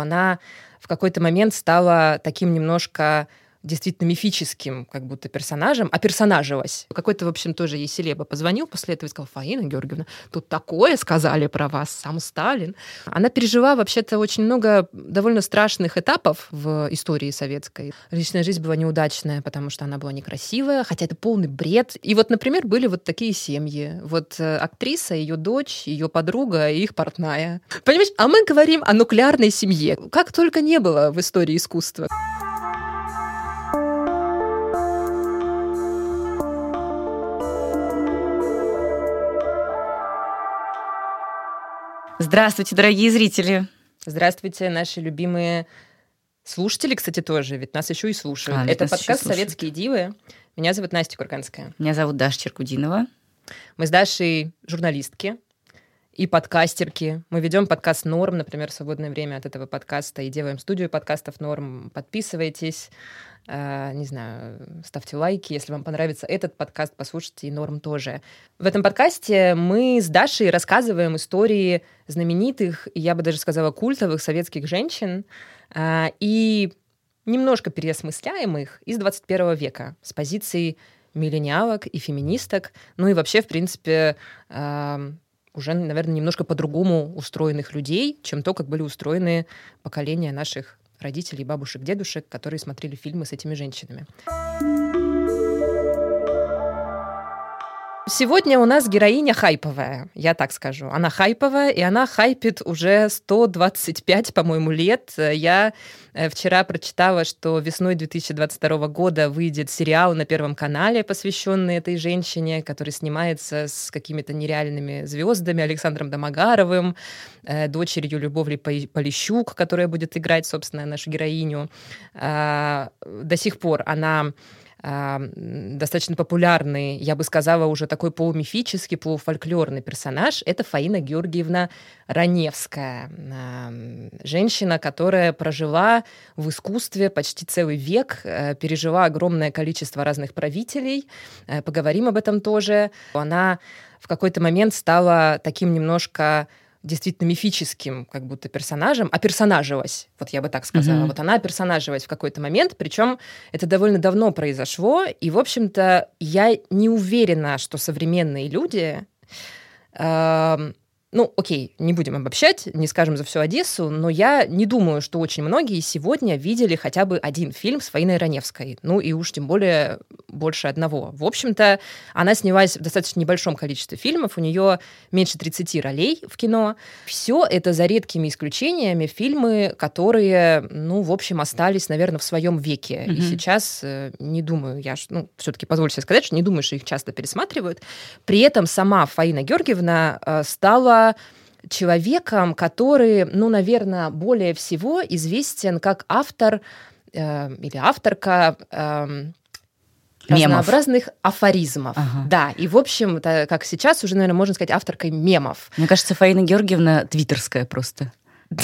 Она в какой-то момент стала таким немножко действительно мифическим как будто персонажем, а персонажилась. Какой-то, в общем, тоже ей селеба позвонил после этого и сказал, Фаина Георгиевна, тут такое сказали про вас, сам Сталин. Она пережила вообще-то очень много довольно страшных этапов в истории советской. Личная жизнь была неудачная, потому что она была некрасивая, хотя это полный бред. И вот, например, были вот такие семьи. Вот э, актриса, ее дочь, ее подруга и их портная. Понимаешь, а мы говорим о нуклеарной семье. Как только не было в истории искусства. Здравствуйте, дорогие зрители. Здравствуйте, наши любимые слушатели, кстати, тоже, ведь нас еще и слушают. А, Это подкаст «Советские дивы». Меня зовут Настя Курганская. Меня зовут Даша Черкудинова. Мы с Дашей журналистки и подкастерки. Мы ведем подкаст «Норм», например, в свободное время от этого подкаста, и делаем студию подкастов «Норм». Подписывайтесь, не знаю, ставьте лайки. Если вам понравится этот подкаст, послушайте и «Норм» тоже. В этом подкасте мы с Дашей рассказываем истории знаменитых, я бы даже сказала, культовых советских женщин, э, и немножко переосмысляем их из 21 века с позиции миллениалок и феминисток, ну и вообще, в принципе, э, уже, наверное, немножко по-другому устроенных людей, чем то, как были устроены поколения наших родителей, бабушек, дедушек, которые смотрели фильмы с этими женщинами. Сегодня у нас героиня хайповая, я так скажу. Она хайповая, и она хайпит уже 125, по-моему, лет. Я э, вчера прочитала, что весной 2022 года выйдет сериал на Первом канале, посвященный этой женщине, который снимается с какими-то нереальными звездами, Александром Домогаровым, э, дочерью Любовли Полищук, которая будет играть, собственно, нашу героиню. А, до сих пор она достаточно популярный, я бы сказала, уже такой полумифический, полуфольклорный персонаж, это Фаина Георгиевна Раневская. Женщина, которая прожила в искусстве почти целый век, э, пережила огромное количество разных правителей. Э, поговорим об этом тоже. Она в какой-то момент стала таким немножко действительно мифическим как будто персонажем, а персонажилась, вот я бы так сказала. Mm-hmm. Вот она персонажилась в какой-то момент, причем это довольно давно произошло, и, в общем-то, я не уверена, что современные люди э, ну, окей, не будем обобщать, не скажем за всю Одессу, но я не думаю, что очень многие сегодня видели хотя бы один фильм с Фаиной Раневской. Ну и уж тем более больше одного. В общем-то, она снялась в достаточно небольшом количестве фильмов, у нее меньше 30 ролей в кино. Все это за редкими исключениями фильмы, которые, ну, в общем, остались, наверное, в своем веке. Mm-hmm. И сейчас э, не думаю, я, ну, все-таки позволю себе сказать, что не думаю, что их часто пересматривают. При этом сама Фаина Георгиевна э, человеком, который, ну, наверное, более всего известен как автор э, или авторка э, разнообразных афоризмов. Ага. Да, и, в общем, как сейчас уже, наверное, можно сказать, авторкой мемов. Мне кажется, Фаина Георгиевна твиттерская просто.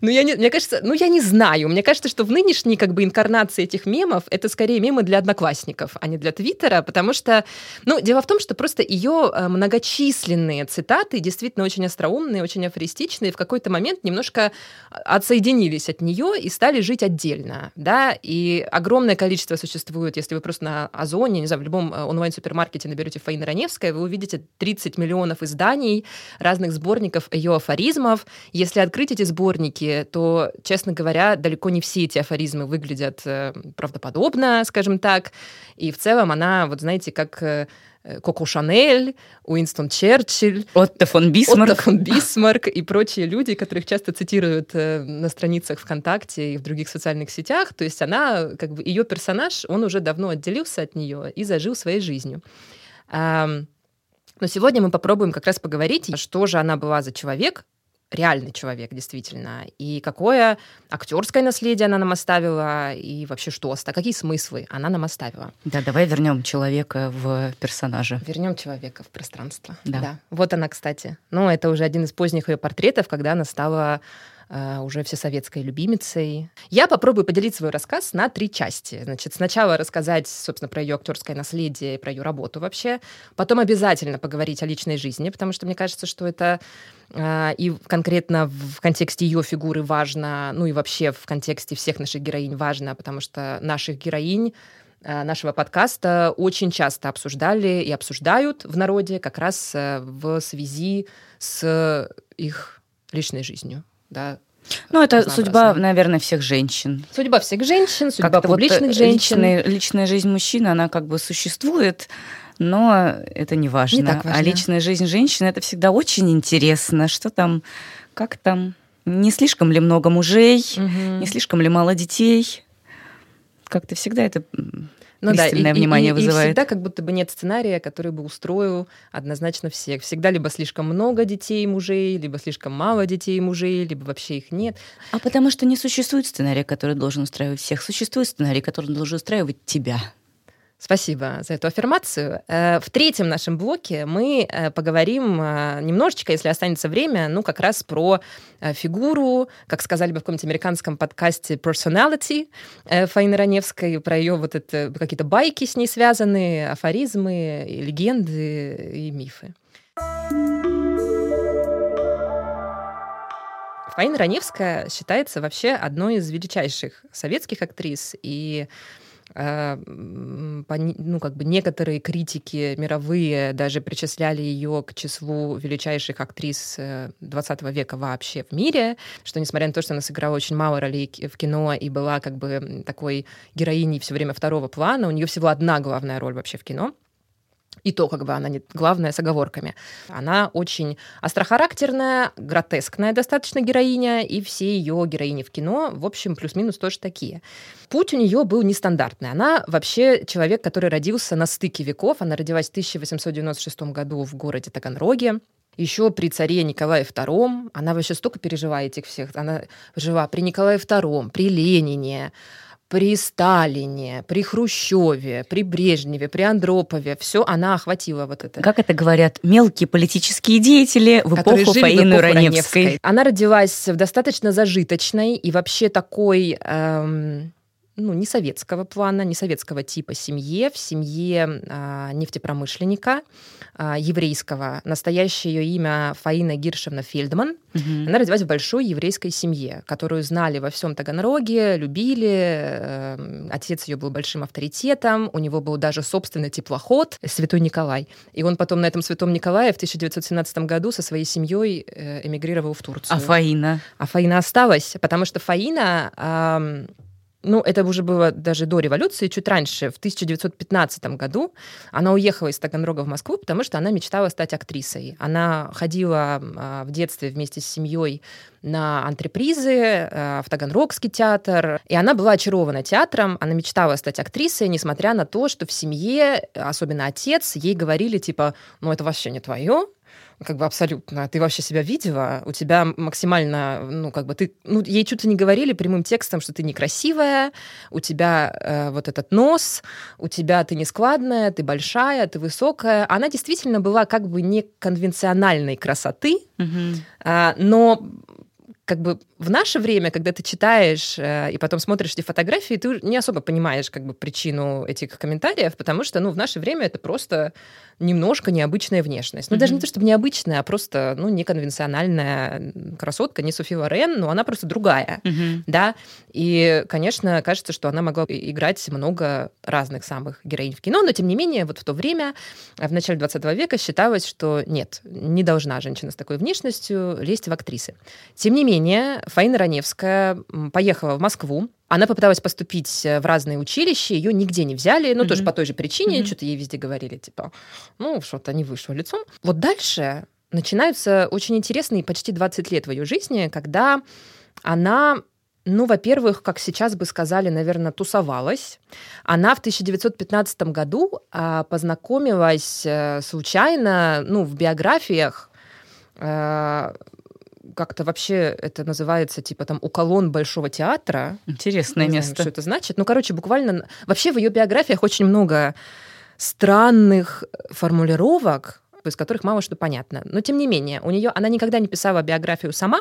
Ну, я не, мне кажется, ну, я не знаю. Мне кажется, что в нынешней как бы инкарнации этих мемов это скорее мемы для одноклассников, а не для Твиттера, потому что, ну, дело в том, что просто ее э, многочисленные цитаты действительно очень остроумные, очень афористичные, в какой-то момент немножко отсоединились от нее и стали жить отдельно, да, и огромное количество существует, если вы просто на Озоне, не знаю, в любом э, онлайн-супермаркете наберете Фаина Раневская, вы увидите 30 миллионов изданий, разных сборников ее афоризмов. Если открыть эти сборники, то, честно говоря, далеко не все эти афоризмы выглядят э, правдоподобно, скажем так. И в целом она, вот знаете, как э, Коко Шанель, Уинстон Черчилль, Отто фон Бисмарк. Отто фон Бисмарк и прочие люди, которых часто цитируют э, на страницах ВКонтакте и в других социальных сетях. То есть она, как бы ее персонаж, он уже давно отделился от нее и зажил своей жизнью. Но сегодня мы попробуем как раз поговорить, что же она была за человек, реальный человек, действительно. И какое актерское наследие она нам оставила, и вообще что, какие смыслы она нам оставила. Да, давай вернем человека в персонажа. Вернем человека в пространство. Да. да. Вот она, кстати. Ну, это уже один из поздних ее портретов, когда она стала уже всесоветской любимицей. Я попробую поделить свой рассказ на три части. Значит, сначала рассказать, собственно, про ее актерское наследие про ее работу вообще. Потом обязательно поговорить о личной жизни, потому что мне кажется, что это э, и конкретно в контексте ее фигуры важно, ну и вообще в контексте всех наших героинь важно, потому что наших героинь Э, нашего подкаста очень часто обсуждали и обсуждают в народе как раз э, в связи с их личной жизнью. Да, ну, это судьба, наверное, всех женщин. Судьба всех женщин, судьба публичных вот женщин. Личная, личная жизнь мужчины, она как бы существует, но это не важно. Не так важно. А личная жизнь женщины это всегда очень интересно. Что там, как там, не слишком ли много мужей, угу. не слишком ли мало детей. Как-то всегда это ну, пристальное да, и, внимание и, вызывает. И всегда как будто бы нет сценария, который бы устроил однозначно всех. Всегда либо слишком много детей и мужей, либо слишком мало детей и мужей, либо вообще их нет. А потому что не существует сценария, который должен устраивать всех. Существует сценарий, который должен устраивать тебя. Спасибо за эту аффирмацию. Э, в третьем нашем блоке мы э, поговорим э, немножечко, если останется время, ну, как раз про фигуру, как сказали бы в каком-нибудь американском подкасте personality Фаины Раневской, про ее вот это какие-то байки с ней связанные, афоризмы, легенды и мифы. Фаина Раневская считается вообще одной из величайших советских актрис, и ну, как бы некоторые критики мировые даже причисляли ее к числу величайших актрис 20 э, века вообще в мире, что несмотря на то, что она сыграла очень мало ролей в кино и была как бы такой героиней все время второго плана, у нее всего одна главная роль вообще в кино — и то как бы она не главная с оговорками. Она очень острохарактерная, гротескная достаточно героиня, и все ее героини в кино, в общем, плюс-минус тоже такие. Путь у нее был нестандартный. Она вообще человек, который родился на стыке веков. Она родилась в 1896 году в городе Таганроге еще при царе Николае II, она вообще столько пережила этих всех, она жила при Николае II, при Ленине, при Сталине, при Хрущеве, при Брежневе, при Андропове, все она охватила вот это. Как это говорят, мелкие политические деятели в эпоху Фаины Раневской. Она родилась в достаточно зажиточной и вообще такой эм, ну, не советского плана, не советского типа семье, в семье а, нефтепромышленника а, еврейского. Настоящее ее имя Фаина Гиршевна Фельдман. Угу. Она родилась в большой еврейской семье, которую знали во всем Таганроге, любили. Э, отец ее был большим авторитетом, у него был даже собственный теплоход Святой Николай. И он потом на этом Святом Николае в 1917 году со своей семьей э, эмигрировал в Турцию. А Фаина? А Фаина осталась, потому что Фаина... Э, ну, это уже было даже до революции, чуть раньше, в 1915 году, она уехала из Таганрога в Москву, потому что она мечтала стать актрисой. Она ходила а, в детстве вместе с семьей на антрепризы, а, в Таганрогский театр, и она была очарована театром, она мечтала стать актрисой, несмотря на то, что в семье, особенно отец, ей говорили, типа, ну, это вообще не твое, как бы абсолютно. Ты вообще себя видела? У тебя максимально, ну, как бы ты... Ну, ей что-то не говорили прямым текстом, что ты некрасивая, у тебя э, вот этот нос, у тебя ты нескладная, ты большая, ты высокая. Она действительно была как бы не конвенциональной красоты, угу. э, но как бы в наше время, когда ты читаешь э, и потом смотришь эти фотографии, ты не особо понимаешь как бы причину этих комментариев, потому что, ну, в наше время это просто немножко необычная внешность. Ну, mm-hmm. даже не то, чтобы необычная, а просто, ну, неконвенциональная красотка, не Софи Лорен, но она просто другая, mm-hmm. да. И, конечно, кажется, что она могла играть много разных самых героинь в кино, но, тем не менее, вот в то время, в начале 20 века, считалось, что нет, не должна женщина с такой внешностью лезть в актрисы. Тем не менее, Фаина Раневская поехала в Москву, она попыталась поступить э, в разные училища, ее нигде не взяли, ну, mm-hmm. тоже по той же причине, mm-hmm. что-то ей везде говорили, типа, ну, что-то не вышло лицом. Вот дальше начинаются очень интересные почти 20 лет в ее жизни, когда она ну, во-первых, как сейчас бы сказали, наверное, тусовалась. Она в 1915 году а, познакомилась а, случайно, ну, в биографиях а, как-то вообще это называется типа там у колонн Большого театра. Интересное Не место. Знаю, что это значит. Ну, короче, буквально... Вообще в ее биографиях очень много странных формулировок, из которых мало что понятно. Но тем не менее, у нее она никогда не писала биографию сама,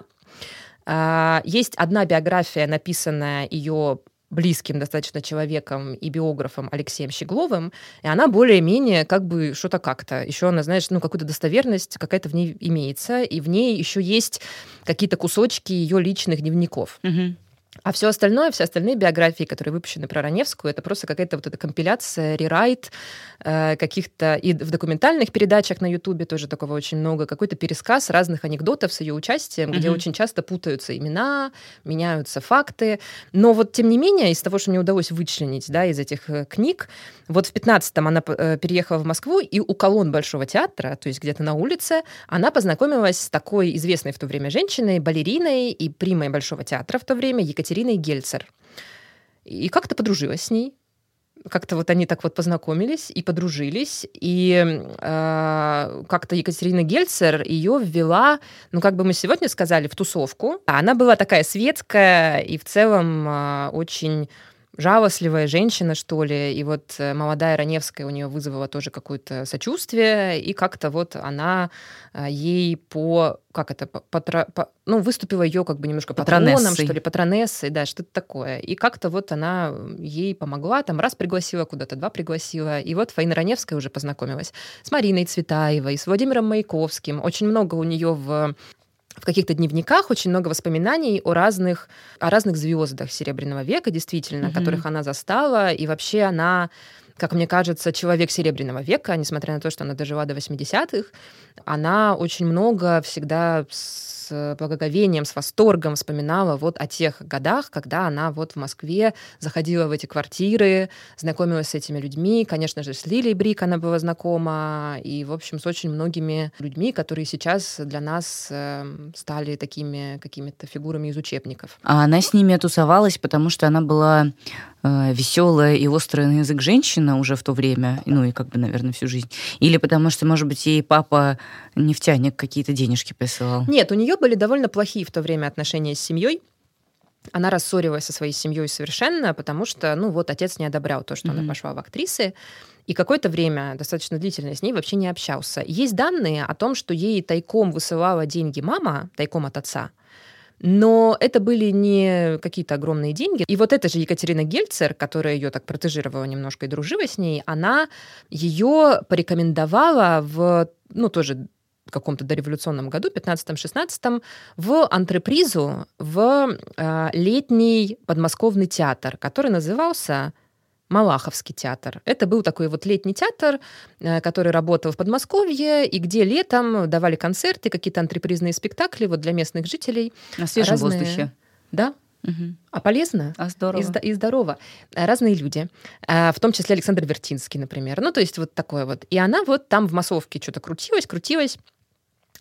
А, есть одна биография, написанная ее близким достаточно человеком и биографом Алексеем Щегловым, и она более-менее как бы что-то как-то. Еще она, знаешь, ну, какую-то достоверность какая-то в ней имеется, и в ней еще есть какие-то кусочки ее личных дневников. Угу. А все остальное, все остальные биографии, которые выпущены про Раневскую, это просто какая-то вот эта компиляция, рерайт э, каких-то... И в документальных передачах на Ютубе тоже такого очень много. Какой-то пересказ разных анекдотов с ее участием, mm-hmm. где очень часто путаются имена, меняются факты. Но вот, тем не менее, из того, что мне удалось вычленить да, из этих э, книг, вот в 15-м она э, переехала в Москву, и у колонн Большого театра, то есть где-то на улице, она познакомилась с такой известной в то время женщиной, балериной и примой Большого театра в то время, Екатериной Гельцер. И как-то подружилась с ней. Как-то вот они так вот познакомились и подружились, и э, как-то Екатерина Гельцер ее ввела, ну как бы мы сегодня сказали, в тусовку. Она была такая светская и в целом э, очень жалостливая женщина, что ли. И вот э, молодая Раневская у нее вызвала тоже какое-то сочувствие, и как-то вот она э, ей по как это, по, по, ну, выступила ее как бы немножко патроном, что ли, патронессой, да, что-то такое. И как-то вот она ей помогла, там раз пригласила куда-то, два пригласила. И вот Фаина Раневская уже познакомилась с Мариной Цветаевой, с Владимиром Маяковским. Очень много у нее в в каких-то дневниках очень много воспоминаний о разных, о разных звездах Серебряного века, действительно, mm-hmm. которых она застала. И вообще она как мне кажется, человек Серебряного века, несмотря на то, что она дожила до 80-х, она очень много всегда с благоговением, с восторгом вспоминала вот о тех годах, когда она вот в Москве заходила в эти квартиры, знакомилась с этими людьми. Конечно же, с Лилией Брик она была знакома, и, в общем, с очень многими людьми, которые сейчас для нас эм, стали такими какими-то фигурами из учебников. А она с ними тусовалась, потому что она была э, веселая и острая на язык женщина уже в то время, ну и как бы, наверное, всю жизнь. Или потому что, может быть, ей папа нефтяник какие-то денежки присылал. Нет, у нее были довольно плохие в то время отношения с семьей. Она рассорилась со своей семьей совершенно, потому что, ну вот, отец не одобрял то, что mm-hmm. она пошла в актрисы. И какое-то время, достаточно длительное, с ней вообще не общался. Есть данные о том, что ей тайком высылала деньги мама, тайком от отца, но это были не какие-то огромные деньги. И вот эта же Екатерина Гельцер, которая ее так протежировала немножко и дружила с ней, она ее порекомендовала в, ну, тоже каком-то дореволюционном году, 15-16, в антрепризу в э, летний подмосковный театр, который назывался Малаховский театр. Это был такой вот летний театр, э, который работал в Подмосковье, и где летом давали концерты, какие-то антрепризные спектакли вот для местных жителей. На свежем разные... воздухе. Да, Угу. А полезно? А здорово. И, и здорово. Разные люди. А, в том числе Александр Вертинский, например. Ну, то есть вот такое вот. И она вот там в массовке что-то крутилась, крутилась.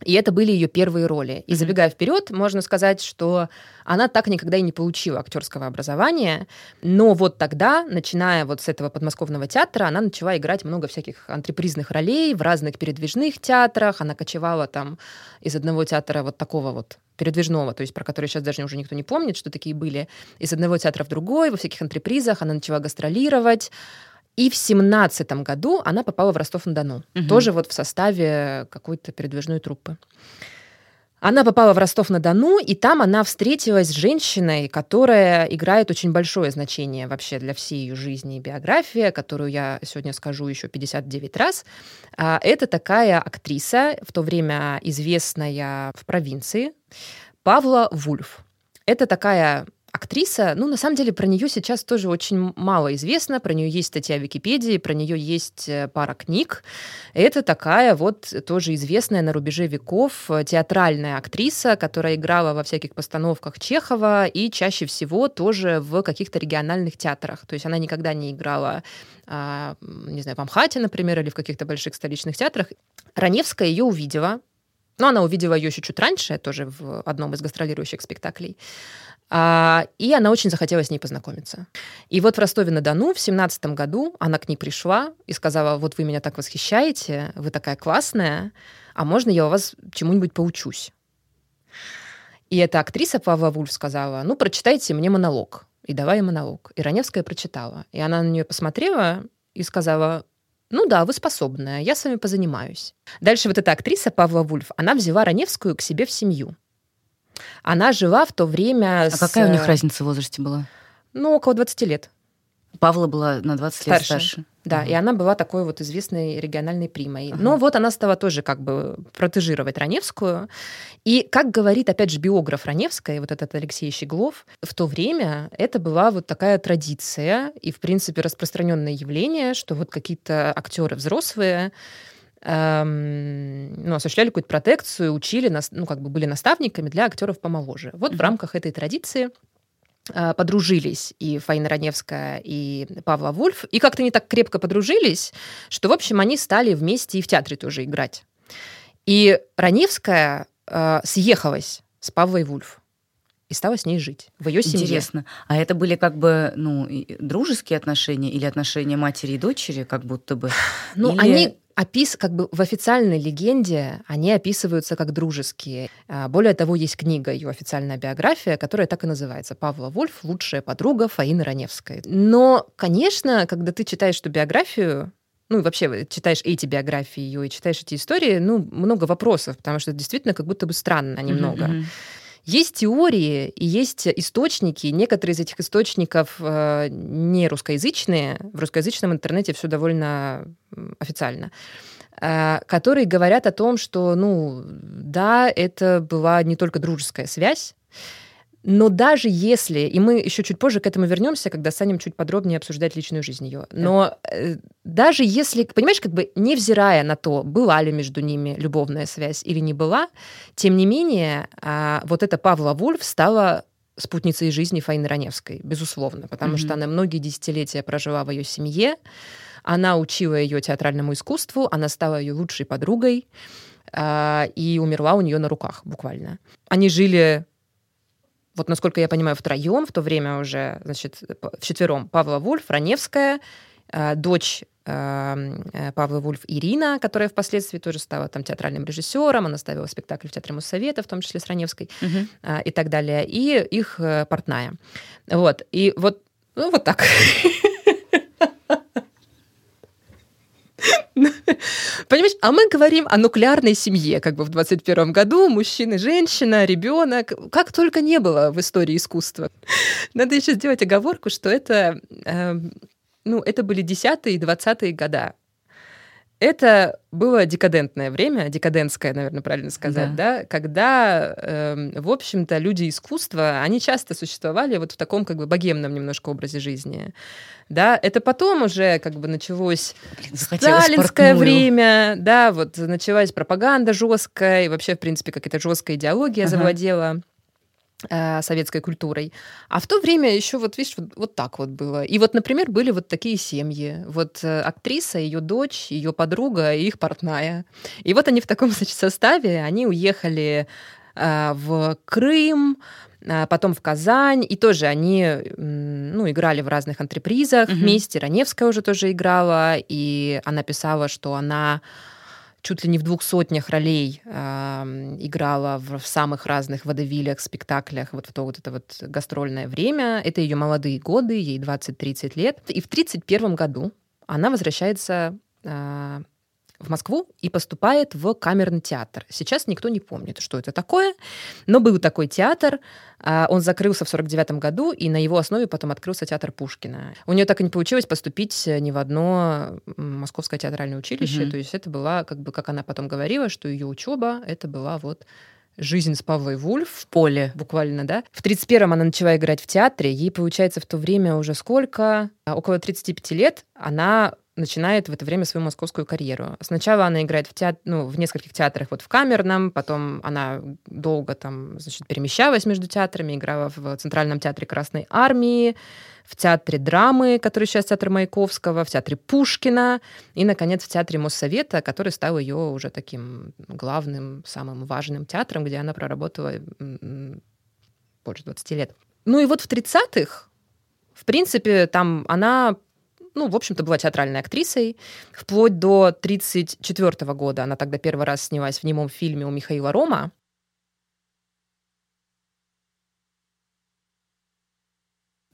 И это были ее первые роли. И забегая вперед, можно сказать, что она так никогда и не получила актерского образования, но вот тогда, начиная вот с этого подмосковного театра, она начала играть много всяких антрепризных ролей в разных передвижных театрах. Она кочевала там из одного театра вот такого вот передвижного, то есть про который сейчас даже уже никто не помнит, что такие были, из одного театра в другой, во всяких антрепризах. Она начала гастролировать. И в семнадцатом году она попала в Ростов-на-Дону, угу. тоже вот в составе какой-то передвижной труппы. Она попала в Ростов-на-Дону, и там она встретилась с женщиной, которая играет очень большое значение вообще для всей ее жизни и биографии, которую я сегодня скажу еще 59 раз. А, это такая актриса, в то время известная в провинции, Павла Вульф. Это такая актриса, ну, на самом деле, про нее сейчас тоже очень мало известно. Про нее есть статья в Википедии, про нее есть э, пара книг. Это такая вот тоже известная на рубеже веков э, театральная актриса, которая играла во всяких постановках Чехова и чаще всего тоже в каких-то региональных театрах. То есть она никогда не играла а, не знаю, в Амхате, например, или в каких-то больших столичных театрах. Раневская ее увидела, но она увидела ее еще чуть раньше, тоже в одном из гастролирующих спектаклей. А, и она очень захотела с ней познакомиться. И вот в Ростове-на-Дону в семнадцатом году она к ней пришла и сказала, вот вы меня так восхищаете, вы такая классная, а можно я у вас чему-нибудь поучусь? И эта актриса Павла Вульф сказала, ну, прочитайте мне монолог. И давай монолог. И Раневская прочитала. И она на нее посмотрела и сказала, ну да, вы способная, я с вами позанимаюсь. Дальше вот эта актриса Павла Вульф, она взяла Раневскую к себе в семью. Она жила в то время... А с... какая у них разница в возрасте была? Ну, около 20 лет. Павла была на 20 старше. лет старше. Да, угу. и она была такой вот известной региональной примой. Ага. Но вот она стала тоже как бы протежировать Раневскую. И, как говорит, опять же, биограф Раневской, вот этот Алексей Щеглов, в то время это была вот такая традиция и, в принципе, распространенное явление, что вот какие-то актеры взрослые эм, ну, осуществляли какую-то протекцию, учили, нас, ну, как бы были наставниками для актеров помоложе. Вот mm в рамках этой традиции э, подружились и Фаина Раневская, и Павла Вульф, и как-то не так крепко подружились, что, в общем, они стали вместе и в театре тоже играть. И Раневская э, съехалась с Павлой Вульф и стала с ней жить в ее семье. Интересно. А это были как бы ну, дружеские отношения или отношения матери и дочери, как будто бы? Ну, или... они опис, как бы в официальной легенде они описываются как дружеские. А, более того, есть книга, ее официальная биография, которая так и называется «Павла Вольф. Лучшая подруга Фаины Раневской». Но, конечно, когда ты читаешь эту биографию, ну, и вообще читаешь эти биографии ее и читаешь эти истории, ну, много вопросов, потому что действительно как будто бы странно немного. Mm-hmm. Есть теории и есть источники. Некоторые из этих источников э, не русскоязычные. В русскоязычном интернете все довольно официально э, которые говорят о том, что, ну, да, это была не только дружеская связь, но даже если, и мы еще чуть позже к этому вернемся, когда станем чуть подробнее обсуждать личную жизнь ее, но э, даже если, понимаешь, как бы невзирая на то, была ли между ними любовная связь или не была, тем не менее, э, вот эта Павла Вульф стала спутницей жизни Фаины Раневской, безусловно, потому mm-hmm. что она многие десятилетия прожила в ее семье, она учила ее театральному искусству, она стала ее лучшей подругой э, и умерла у нее на руках буквально. Они жили вот насколько я понимаю, втроем в то время уже, значит, вчетвером Павла Вульф, Раневская, э, дочь э, э, Павла Вульф Ирина, которая впоследствии тоже стала там театральным режиссером, она ставила спектакль в Театре Моссовета, в том числе с Раневской угу. и так далее, и их портная. Вот, и вот, ну, вот так. Понимаешь, а мы говорим о нуклеарной семье, как бы в 21 году, мужчина, женщина, ребенок, как только не было в истории искусства. Надо еще сделать оговорку, что это, э, ну, это были 10-е и 20-е года это было декадентное время, декадентское, наверное, правильно сказать, да, да когда, э, в общем-то, люди искусства, они часто существовали вот в таком как бы богемном немножко образе жизни. Да, это потом уже как бы началось Блин, сталинское время, да, вот началась пропаганда жесткая, и вообще, в принципе, какая-то жесткая идеология ага. завладела советской культурой. А в то время еще вот, видишь, вот, вот так вот было. И вот, например, были вот такие семьи. Вот э, актриса, ее дочь, ее подруга и их портная. И вот они в таком значит, составе, они уехали э, в Крым, э, потом в Казань, и тоже они ну, играли в разных антрепризах угу. вместе. Раневская уже тоже играла, и она писала, что она чуть ли не в двух сотнях ролей э, играла в, в самых разных водовилях, спектаклях вот в то вот это вот гастрольное время. Это ее молодые годы, ей 20-30 лет. И в 31 году она возвращается э, в Москву и поступает в камерный театр. Сейчас никто не помнит, что это такое, но был такой театр. А, он закрылся в 49 году, и на его основе потом открылся театр Пушкина. У нее так и не получилось поступить ни в одно московское театральное училище. Угу. То есть это была, как бы, как она потом говорила, что ее учеба это была вот жизнь с Павлой Вульф в поле, буквально, да. В 31-м она начала играть в театре. Ей, получается, в то время уже сколько? Около 35 лет. Она начинает в это время свою московскую карьеру. Сначала она играет в, театр, ну, в нескольких театрах вот в камерном, потом она долго там, значит, перемещалась между театрами, играла в Центральном театре Красной Армии, в театре драмы, который сейчас театр Маяковского, в театре Пушкина и, наконец, в театре Моссовета, который стал ее уже таким главным, самым важным театром, где она проработала больше 20 лет. Ну и вот в 30-х, в принципе, там она ну, в общем-то, была театральной актрисой. Вплоть до 1934 года она тогда первый раз снялась в немом фильме у Михаила Рома.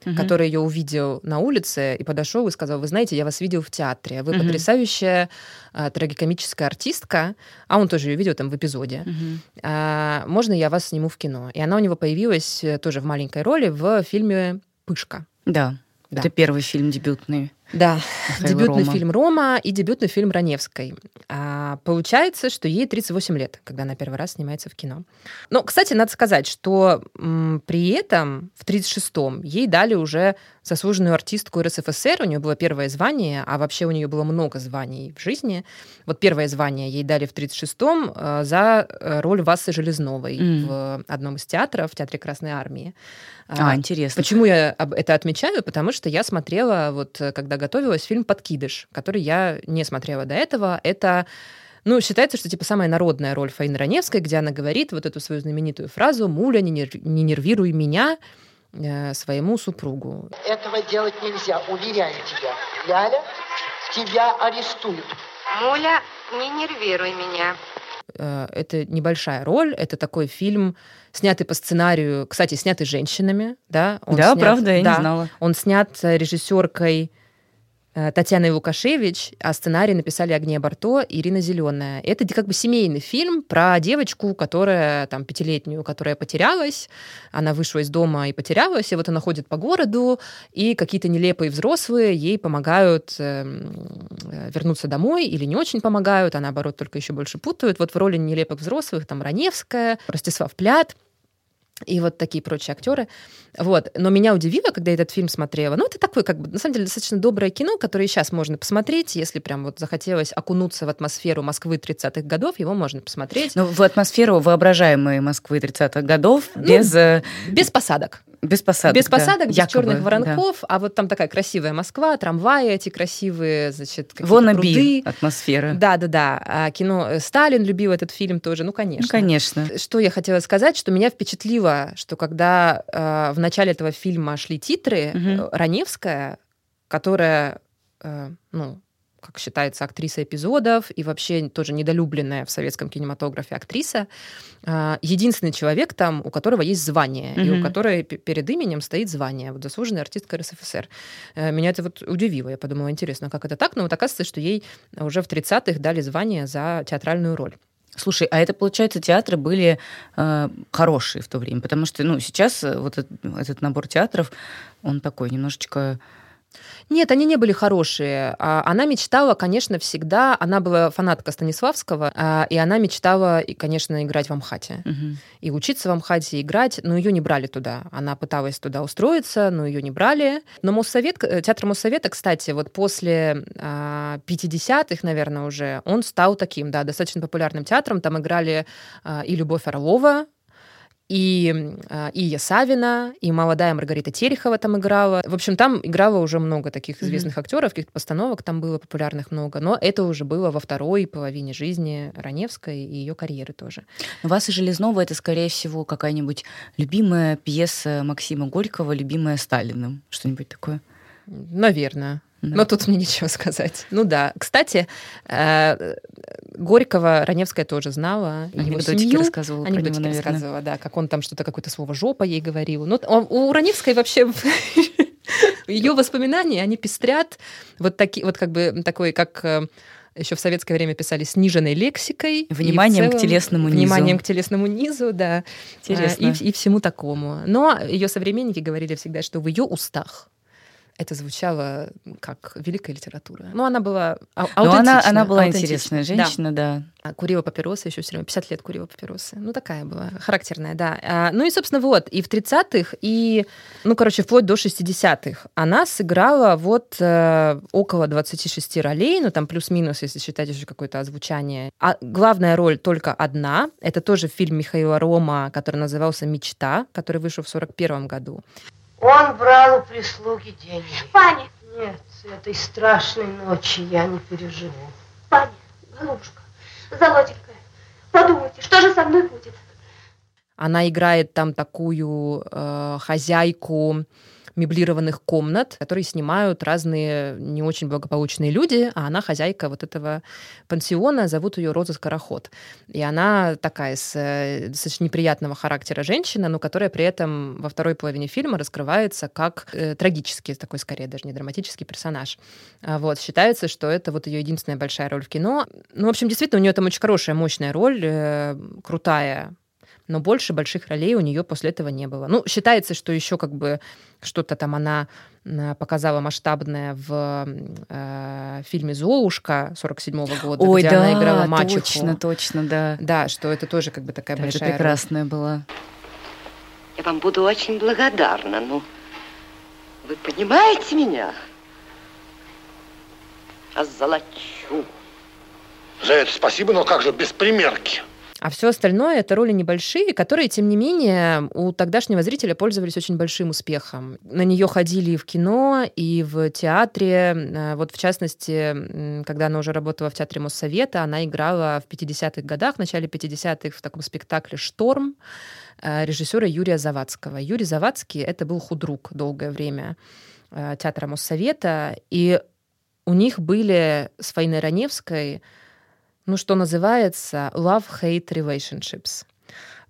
угу. который ее увидел на улице и подошел и сказал, вы знаете, я вас видел в театре, вы угу. потрясающая а, трагикомическая артистка, а он тоже ее видел там в эпизоде. Угу. А, можно я вас сниму в кино? И она у него появилась э, тоже в маленькой роли в фильме «Пышка». Да, да. это первый фильм дебютный. Да, Михаила дебютный Рома. фильм Рома и дебютный фильм Раневской. А, получается, что ей 38 лет, когда она первый раз снимается в кино. Но, кстати, надо сказать, что м, при этом в 36-м ей дали уже заслуженную артистку РСФСР, у нее было первое звание, а вообще у нее было много званий в жизни. Вот первое звание ей дали в 36-м э, за э, роль Васы Железновой mm. в одном из театров, в Театре Красной Армии. А, а, интересно. Почему я это отмечаю? Потому что я смотрела, вот когда готовилась, фильм «Подкидыш», который я не смотрела до этого. Это ну, считается, что типа самая народная роль Фаины Раневской, где она говорит вот эту свою знаменитую фразу «Муля, не, нервируй меня», э, своему супругу. Этого делать нельзя, уверяю тебя. Ляля, тебя арестуют. Муля, не нервируй меня. Э, это небольшая роль, это такой фильм, снятый по сценарию, кстати, снятый женщинами, да? Он да, снят, правда, я да, не знала. Он снят режиссеркой Э, Татьяна Лукашевич, а сценарий написали Агния Барто и Ирина Зеленая. Это как бы семейный фильм про девочку, которая там пятилетнюю, которая потерялась. Она вышла из дома и потерялась, и вот она ходит по городу, и какие-то нелепые взрослые ей помогают эм, э, вернуться домой или не очень помогают, а наоборот только еще больше путают. Вот в роли нелепых взрослых там Раневская, Ростислав Плят — и вот такие прочие актеры. Вот. Но меня удивило, когда я этот фильм смотрела. Ну, это такое, как бы, на самом деле, достаточно доброе кино, которое сейчас можно посмотреть, если прям вот захотелось окунуться в атмосферу Москвы 30-х годов, его можно посмотреть. Ну, в атмосферу воображаемой Москвы 30-х годов, ну, без... Э, без посадок. Без посадок. Без посадок, да. без Якобы, черных воронков, да. а вот там такая красивая Москва, трамваи эти красивые, значит, какие-то пруды. атмосфера. Да, да, да. А кино э, Сталин любил этот фильм тоже, ну конечно. Ну, конечно. Что я хотела сказать, что меня впечатлило, что когда э, в начале этого фильма шли титры, угу. Раневская, которая, э, ну как считается, актриса эпизодов и вообще тоже недолюбленная в советском кинематографе актриса. А, единственный человек там, у которого есть звание, mm-hmm. и у которой перед именем стоит звание, вот заслуженная артистка РСФСР. Э, меня это вот удивило. Я подумала, интересно, как это так? Но вот оказывается, что ей уже в 30-х дали звание за театральную роль. Слушай, а это, получается, театры были э, хорошие в то время, потому что, ну, сейчас вот этот, этот набор театров, он такой немножечко нет, они не были хорошие. А, она мечтала, конечно, всегда. Она была фанатка Станиславского, а, и она мечтала, конечно, играть в Амхате. Угу. И учиться в Амхате играть, но ее не брали туда. Она пыталась туда устроиться, но ее не брали. Но Моссовет, э, театр Моссовета, кстати, вот после 50-х, а, наверное, уже, он стал таким, да, достаточно популярным театром. Там играли и Любовь Орлова, и а, Ия Савина, и молодая Маргарита Терехова там играла. В общем, там играло уже много таких известных mm-hmm. актеров, каких-то постановок там было популярных много, но это уже было во второй половине жизни Раневской и ее карьеры тоже. У вас и Железнова это, скорее всего, какая-нибудь любимая пьеса Максима Горького, любимая Сталиным, что-нибудь такое? Наверное. Да. Но тут мне нечего сказать. Ну да. Кстати, э, Горького Раневская тоже знала. Его семью. рассказывала Анекдотики про него, рассказывала, да. Как он там что-то, какое-то слово «жопа» ей говорил. Ну, у Раневской вообще ее воспоминания, они пестрят вот такие, вот как бы такой, как э, еще в советское время писали сниженной лексикой. Вниманием целом, к телесному низу. Вниманием к телесному низу, да. Интересно. И, и всему такому. Но ее современники говорили всегда, что в ее устах это звучало как великая литература. Ну, она была ау- Но она, она была интересная женщина, да. да. Курила папиросы еще все время, 50 лет курила папиросы. Ну, такая была, характерная, да. А, ну и, собственно, вот, и в 30-х, и, ну, короче, вплоть до 60-х она сыграла вот э, около 26 ролей, ну, там плюс-минус, если считать еще какое-то озвучание. А главная роль только одна. Это тоже фильм Михаила Рома, который назывался «Мечта», который вышел в 41 году. Он брал у прислуги деньги. Пани! Нет, этой страшной ночи я не переживу. Пани, голубушка, Золотенькая, подумайте, что же со мной будет? Она играет там такую э, хозяйку меблированных комнат, которые снимают разные не очень благополучные люди, а она хозяйка вот этого пансиона, зовут ее Роза Скороход. И она такая с, э, достаточно неприятного характера женщина, но которая при этом во второй половине фильма раскрывается как э, трагический, такой скорее даже не драматический персонаж. А вот. Считается, что это вот ее единственная большая роль в кино. Ну, в общем, действительно, у нее там очень хорошая, мощная роль, э, крутая но больше больших ролей у нее после этого не было. Ну, считается, что еще как бы что-то там она показала масштабное в э, фильме «Золушка» 47 -го года, Ой, где да, она играла мачеху. точно, точно, да. Да, что это тоже как бы такая да, большая Это прекрасная роль. была. Я вам буду очень благодарна. Ну, вы понимаете меня? Озолочу. За это спасибо, но как же без примерки? А все остальное это роли небольшие, которые, тем не менее, у тогдашнего зрителя пользовались очень большим успехом. На нее ходили и в кино, и в театре. Э, вот в частности, когда она уже работала в театре Моссовета, она играла в 50-х годах, в начале 50-х в таком спектакле «Шторм» э, режиссера Юрия Завадского. Юрий Завадский это был худрук долгое время э, театра Моссовета, и у них были с Фаиной Раневской ну, что называется, love-hate relationships.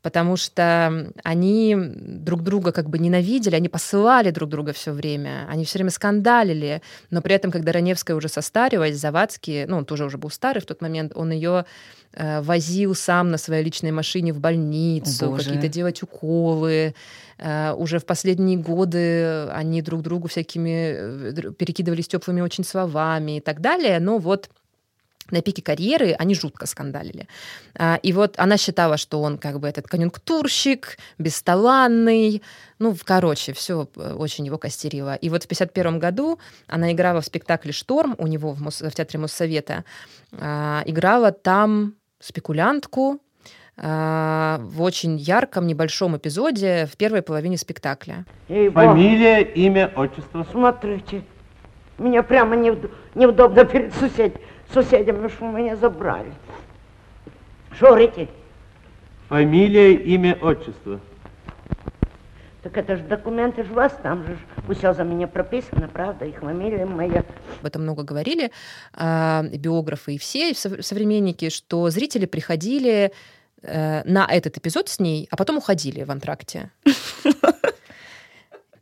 Потому что они друг друга как бы ненавидели, они посылали друг друга все время, они все время скандалили, но при этом, когда Раневская уже состарилась, Завадский, ну, он тоже уже был старый в тот момент, он ее э, возил сам на своей личной машине в больницу, какие-то делать уколы. Э, уже в последние годы они друг другу всякими э, перекидывались теплыми очень словами и так далее, но вот на пике карьеры они жутко скандалили. А, и вот она считала, что он как бы этот конъюнктурщик, бесталанный, ну, короче, все э, очень его костерило. И вот в 51 году она играла в спектакле «Шторм» у него в, Мос... в Театре Моссовета. А, играла там спекулянтку, а, в очень ярком небольшом эпизоде в первой половине спектакля. Эй, Фамилия, имя, отчество. Смотрите, мне прямо неудобно перед соседями соседям, что меня забрали. Что говорите? Фамилия, имя, отчество. Так это же документы же у вас, там же все за меня прописано, правда, и фамилия моя. Об этом много говорили э, биографы и все, и современники, что зрители приходили э, на этот эпизод с ней, а потом уходили в антракте.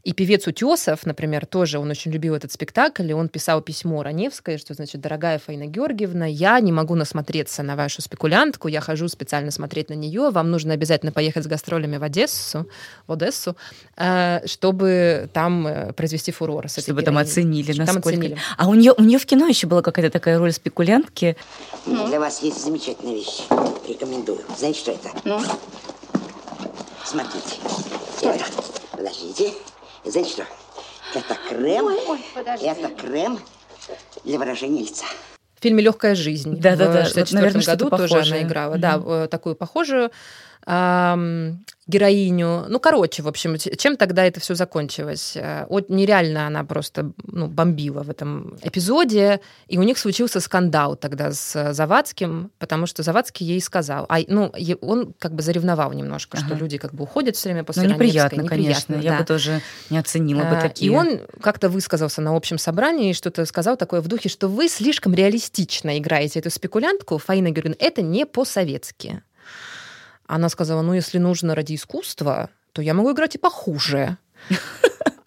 И певец Утесов, например, тоже, он очень любил этот спектакль, и он писал письмо Раневской, что, значит, дорогая Фаина Георгиевна, я не могу насмотреться на вашу спекулянтку, я хожу специально смотреть на нее, вам нужно обязательно поехать с гастролями в Одессу, в Одессу, э, чтобы там э, произвести фурор. С чтобы там оценили, чтобы насколько... Там оценили. А у нее, у нее в кино еще была какая-то такая роль спекулянтки. Ну. Для вас есть замечательная вещь. Рекомендую. Знаете, что это? Ну? Смотрите. Что это? Подождите. Знаете что? Это крем. Ой, ой, это крем для выражения лица. В фильме Легкая жизнь. Да, да, да. В 1964 вот, году тоже похожее. она играла. Mm-hmm. Да, э, такую похожую героиню. Ну, короче, в общем, чем тогда это все закончилось? Э, вот нереально она просто ну, бомбила в этом эпизоде, и у них случился скандал тогда с Завадским, потому что Завадский ей сказал, а ну, он как бы заревновал немножко, ага. что люди как бы уходят все время после ну, неприятно, неприятно, конечно, да. я бы тоже не оценила бы э, такие. И он как-то высказался на общем собрании, что-то сказал такое в духе, что вы слишком реалистично играете эту спекулянтку, Фаина Георгиевна, это не по-советски. Она сказала, ну, если нужно ради искусства, то я могу играть и похуже.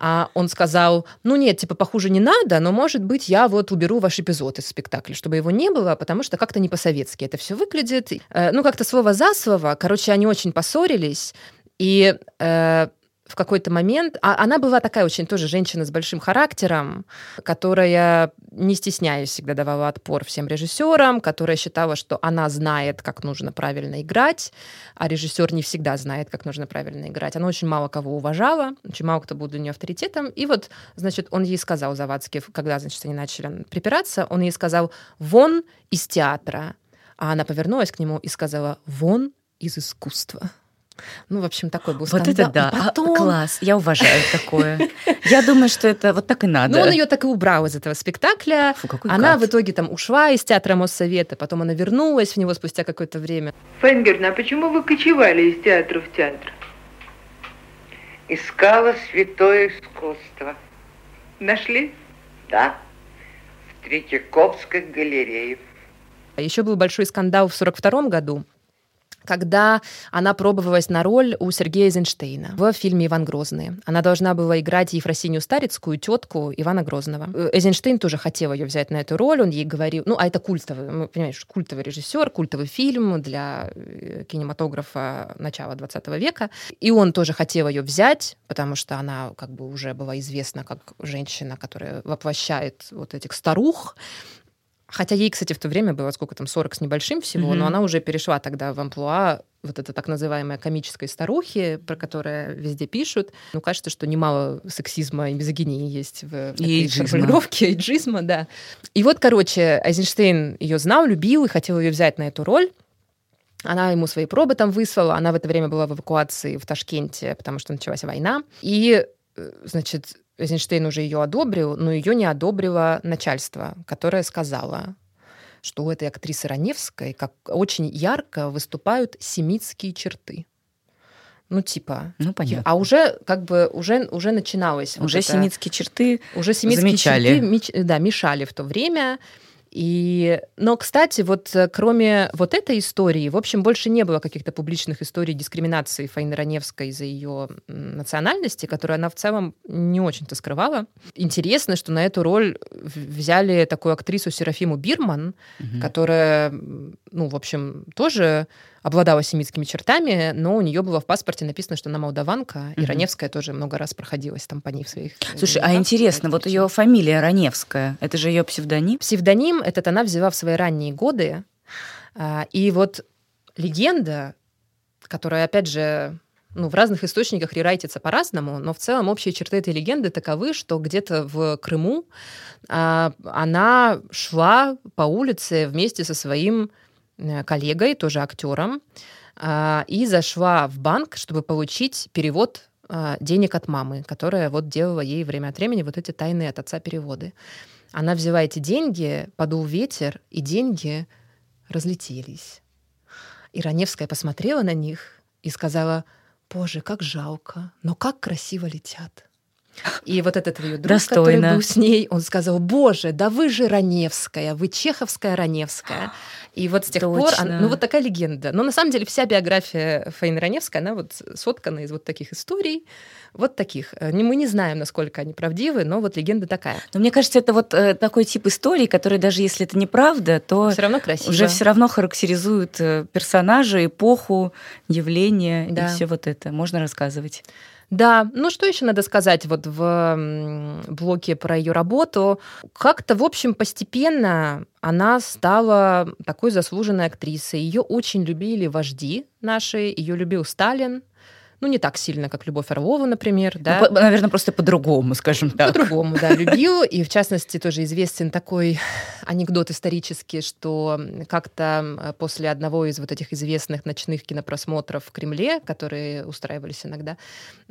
А он сказал, ну нет, типа похуже не надо, но может быть я вот уберу ваш эпизод из спектакля, чтобы его не было, потому что как-то не по-советски это все выглядит. Э, ну как-то слово за слово, короче, они очень поссорились, и э, в какой-то момент... А она была такая очень тоже женщина с большим характером, которая, не стесняясь, всегда давала отпор всем режиссерам, которая считала, что она знает, как нужно правильно играть, а режиссер не всегда знает, как нужно правильно играть. Она очень мало кого уважала, очень мало кто был для нее авторитетом. И вот, значит, он ей сказал, Завадский, когда, значит, они начали припираться, он ей сказал «вон из театра». А она повернулась к нему и сказала «вон из искусства». Ну, в общем, такой был скандал. Вот это да, а, потом... класс, я уважаю такое. Я думаю, что это вот так и надо. Ну, он ее так и убрал из этого спектакля. Фу, она в итоге там ушла из театра Моссовета, потом она вернулась в него спустя какое-то время. Фенгерна, а почему вы кочевали из театра в театр? Искала святое искусство. Нашли? Да. В Третьяковской галерее. Еще был большой скандал в 1942 году, когда она пробовалась на роль у Сергея Эйзенштейна в фильме «Иван Грозный». Она должна была играть Ефросинью Старицкую, тетку Ивана Грозного. Э, Эйзенштейн тоже хотел ее взять на эту роль, он ей говорил, ну, а это культовый, понимаешь, культовый режиссер, культовый фильм для э, кинематографа начала 20 века. И он тоже хотел ее взять, потому что она как бы уже была известна как женщина, которая воплощает вот этих старух, Хотя ей, кстати, в то время было сколько там, 40 с небольшим всего, mm-hmm. но она уже перешла тогда в амплуа вот это так называемой комической старухи, про которое везде пишут. Ну, кажется, что немало сексизма и мизогинии есть в и этой формулировке, эйджизма, да. И вот, короче, Айзенштейн ее знал, любил и хотел ее взять на эту роль. Она ему свои пробы там выслала. Она в это время была в эвакуации в Ташкенте, потому что началась война. И, э, значит, Эйзенштейн уже ее одобрил, но ее не одобрило начальство, которое сказало, что у этой актрисы Раневской как очень ярко выступают семитские черты. Ну, типа. Ну, понятно. А уже как бы уже, уже начиналось. Уже вот семитские черты Уже семитские замечали. черты да, мешали в то время. И, но, кстати, вот э, кроме вот этой истории, в общем, больше не было каких-то публичных историй дискриминации Фаины Раневской из-за ее национальности, которую она в целом не очень-то скрывала. Интересно, что на эту роль взяли такую актрису Серафиму Бирман, угу. которая, ну, в общем, тоже обладала семитскими чертами, но у нее было в паспорте написано, что она молдаванка, mm-hmm. и Раневская тоже много раз проходилась там по ней в своих... Э, Слушай, а интересно, вот ее фамилия Раневская, это же ее псевдоним? Псевдоним этот она взяла в свои ранние годы, а, и вот легенда, которая, опять же, ну, в разных источниках рерайтится по-разному, но в целом общие черты этой легенды таковы, что где-то в Крыму а, она шла по улице вместе со своим коллегой, тоже актером, а, и зашла в банк, чтобы получить перевод а, денег от мамы, которая вот делала ей время от времени вот эти тайные от отца переводы. Она взяла эти деньги, подул ветер, и деньги разлетелись. И Раневская посмотрела на них и сказала, «Боже, как жалко, но как красиво летят». И вот этот ее друг, Достойно. который был с ней, он сказал, боже, да вы же Раневская, вы чеховская Раневская. И вот с тех Точно. пор, она, ну вот такая легенда. Но на самом деле вся биография Фаины Раневской, она вот соткана из вот таких историй, вот таких. Э, мы не знаем, насколько они правдивы, но вот легенда такая. Но мне кажется, это вот э, такой тип истории, который даже если это неправда, то все равно красиво. уже все равно характеризует э, персонажа, эпоху, явление да. и все вот это. Можно рассказывать. Да, ну что еще надо сказать вот в блоке про ее работу? Как-то, в общем, постепенно она стала такой заслуженной актрисой. Ее очень любили вожди наши, ее любил Сталин, ну, не так сильно, как Любовь Орлова, например, да. Ну, наверное, просто по-другому, скажем так. По-другому, да, любил. И, в частности, тоже известен такой анекдот исторический, что как-то после одного из вот этих известных ночных кинопросмотров в Кремле, которые устраивались иногда,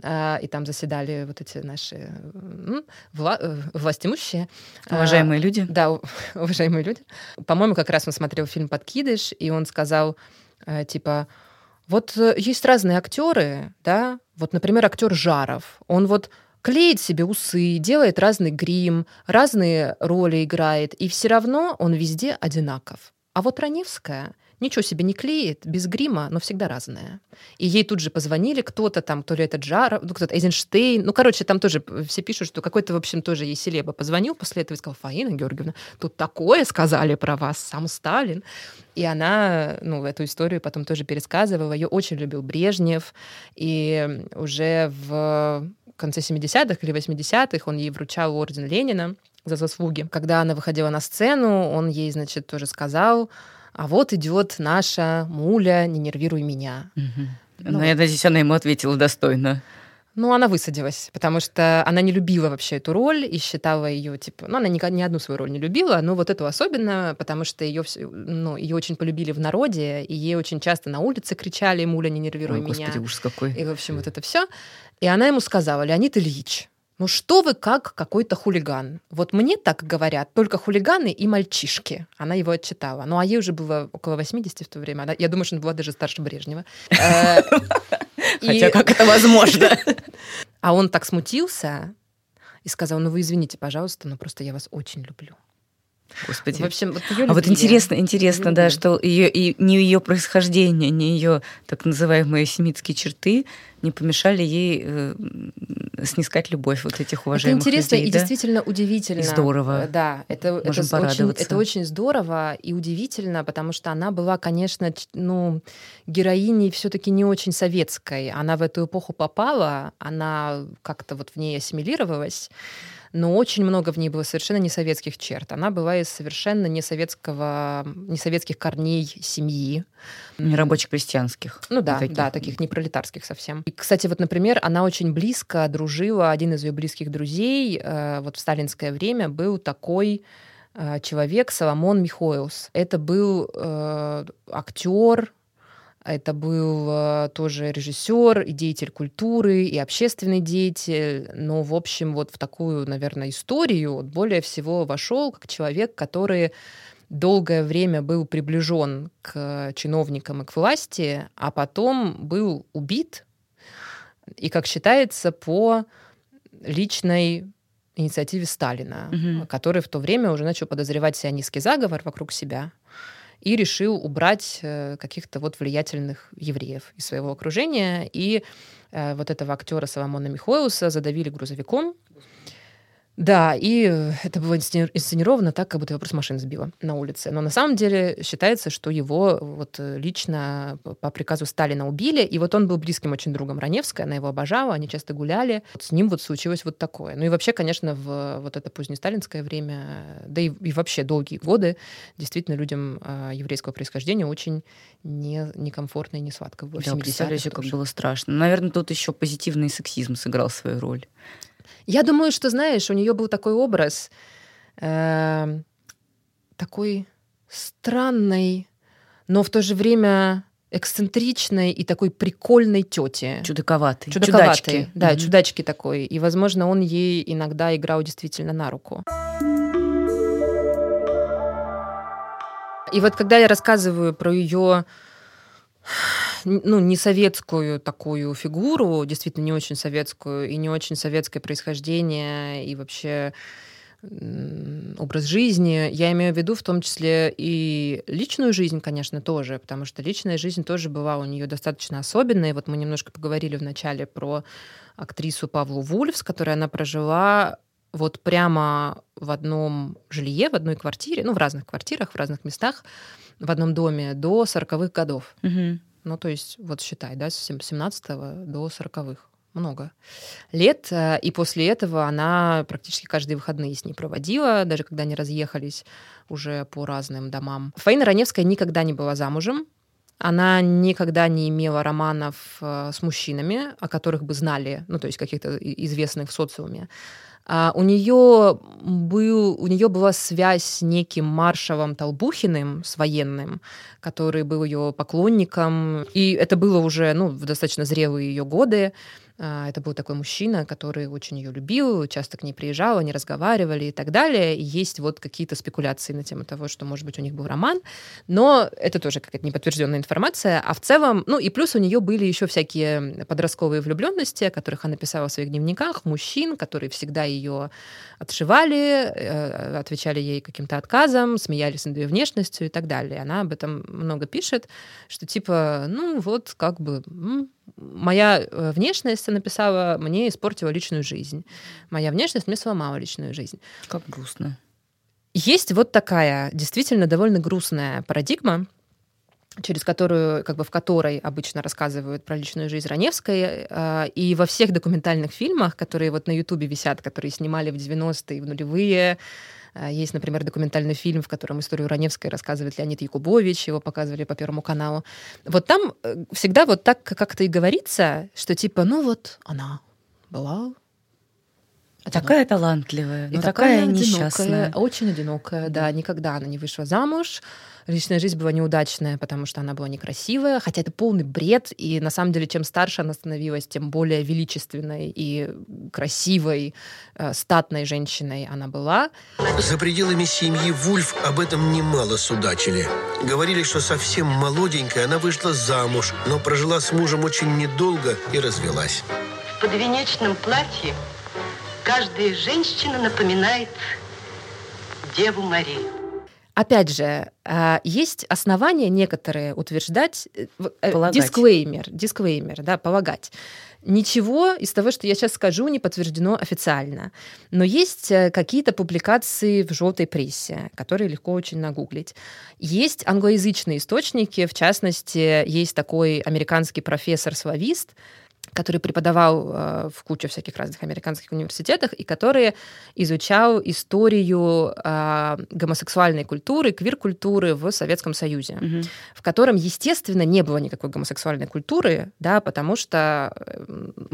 а, и там заседали вот эти наши вла э, властимущие. А, уважаемые люди. Да, уважаемые люди. По-моему, как раз он смотрел фильм «Подкидыш», и он сказал, э, типа, вот э, есть разные актеры, да, вот, например, актер Жаров, он вот клеит себе усы, делает разный грим, разные роли играет, и все равно он везде одинаков. А вот Раневская, ничего себе не клеит, без грима, но всегда разная. И ей тут же позвонили кто-то там, то ли это Джара, ну кто-то Эйзенштейн, ну короче, там тоже все пишут, что какой-то, в общем, тоже ей селеба позвонил после этого и сказал, Фаина Георгиевна, тут такое сказали про вас, сам Сталин. И она, ну, эту историю потом тоже пересказывала. Ее очень любил Брежнев. И уже в конце 70-х или 80-х он ей вручал орден Ленина за заслуги. Когда она выходила на сцену, он ей, значит, тоже сказал, а вот идет наша муля, не нервируй меня. Угу. Ну, Но я надеюсь, она ему ответила достойно. Ну, она высадилась, потому что она не любила вообще эту роль и считала ее, типа, ну, она ни, ни одну свою роль не любила, но вот эту особенно, потому что ее, ну, ее очень полюбили в народе, и ей очень часто на улице кричали «Муля, не нервируй Ой, меня». Господи, ужас какой. И, в общем, вот это все. И она ему сказала, Леонид Ильич, ну что вы как какой-то хулиган? Вот мне так говорят только хулиганы и мальчишки. Она его отчитала. Ну а ей уже было около 80 в то время. Она, я думаю, что она была даже старше Брежнева. Э, Хотя как это возможно? А он так смутился и сказал, ну вы извините, пожалуйста, но просто я вас очень люблю. Господи. В общем, вот ее а вот интересно, интересно, да, что ее и не ее происхождение, не ее так называемые семитские черты не помешали ей э, снискать любовь вот этих уважаемых Это интересно людей, и да? действительно удивительно. И здорово. Да, это, Можем это, очень, это очень здорово и удивительно, потому что она была, конечно, ну, героиней все-таки не очень советской. Она в эту эпоху попала, она как-то вот в ней ассимилировалась но очень много в ней было совершенно не советских черт. Она была из совершенно не советского, не советских корней семьи. Не рабоче-крестьянских. Ну да, таких. да, таких не пролетарских совсем. И, кстати, вот, например, она очень близко дружила, один из ее близких друзей э, вот в сталинское время был такой э, человек Соломон Михоэлс. Это был э, актер, это был э, тоже режиссер и деятель культуры, и общественный деятель. Но, в общем, вот в такую, наверное, историю вот более всего вошел как человек, который долгое время был приближен к чиновникам и к власти, а потом был убит, и, как считается, по личной инициативе Сталина, угу. который в то время уже начал подозревать сионистский заговор вокруг себя и решил убрать э, каких-то вот влиятельных евреев из своего окружения. И э, вот этого актера Соломона Михоуса задавили грузовиком, да, и это было инсценировано так, как будто его просто машина сбила на улице. Но на самом деле считается, что его вот лично по приказу Сталина убили, и вот он был близким очень другом Раневской, она его обожала, они часто гуляли. Вот с ним вот случилось вот такое. Ну и вообще, конечно, в вот это позднесталинское время, да и, и вообще долгие годы, действительно людям э, еврейского происхождения очень не, некомфортно и не сладко было. Да, представляете, как было страшно. Наверное, тут еще позитивный сексизм сыграл свою роль. Я думаю, что, знаешь, у нее был такой образ э, такой странной, но в то же время эксцентричной и такой прикольной тети. Чудаковатой. Чудаковатой, чудачки. да, mm-hmm. чудачки такой. И, возможно, он ей иногда играл действительно на руку. И вот когда я рассказываю про ее ну, не советскую такую фигуру, действительно не очень советскую, и не очень советское происхождение, и вообще образ жизни. Я имею в виду в том числе и личную жизнь, конечно, тоже, потому что личная жизнь тоже была у нее достаточно особенная. Вот мы немножко поговорили в начале про актрису Павлу Вульф, с которой она прожила вот прямо в одном жилье, в одной квартире, ну, в разных квартирах, в разных местах, в одном доме до 40-х годов. Угу. Ну, то есть, вот считай, да, с 17 до 40-х. Много лет. Э, и после этого она практически каждые выходные с ней проводила, даже когда они разъехались уже по разным домам. Фаина Раневская никогда не была замужем. Она никогда не имела романов э, с мужчинами, о которых бы знали, ну, то есть каких-то известных в социуме. А у нее был, у нее была связь с неким маршалом Толбухиным, с военным, который был ее поклонником. И это было уже ну, в достаточно зрелые ее годы. А, это был такой мужчина, который очень ее любил, часто к ней приезжал, они разговаривали и так далее. И есть вот какие-то спекуляции на тему того, что, может быть, у них был роман, но это тоже какая-то неподтвержденная информация. А в целом, ну и плюс у нее были еще всякие подростковые влюбленности, о которых она писала в своих дневниках, мужчин, которые всегда ее отшивали, э, отвечали ей каким-то отказом, смеялись над ее внешностью и так далее. Она об этом много пишет, что типа, ну вот как бы моя э, внешность, написала, мне испортила личную жизнь. Моя внешность мне сломала личную жизнь. Как грустно. Есть вот такая действительно довольно грустная парадигма, через которую, как бы в которой обычно рассказывают про личную жизнь Раневской. Э, и во всех документальных фильмах, которые вот на Ютубе висят, которые снимали в 90-е, в нулевые, есть, например, документальный фильм, в котором историю Раневской рассказывает Леонид Якубович, его показывали по Первому каналу. Вот там э, всегда вот так как-то и говорится, что типа, ну вот она была Одинок. Такая талантливая, и такая, такая несчастная. Очень одинокая, да. Никогда она не вышла замуж. Личная жизнь была неудачная, потому что она была некрасивая, хотя это полный бред, и на самом деле, чем старше она становилась, тем более величественной и красивой, э, статной женщиной она была. За пределами семьи Вульф об этом немало судачили. Говорили, что совсем молоденькая она вышла замуж, но прожила с мужем очень недолго и развелась. в подвенечном платье каждая женщина напоминает Деву Марию. Опять же, а, есть основания некоторые утверждать, э, э, дисклеймер, дисклеймер, да, полагать. Ничего из того, что я сейчас скажу, не подтверждено официально. Но есть э, какие-то публикации в желтой прессе, которые легко очень нагуглить. Есть англоязычные источники, в частности, есть такой американский профессор-славист, который преподавал э, в куче всяких разных американских университетах и который изучал историю э, гомосексуальной культуры, квир-культуры в Советском Союзе, угу. в котором, естественно, не было никакой гомосексуальной культуры, да, потому что э,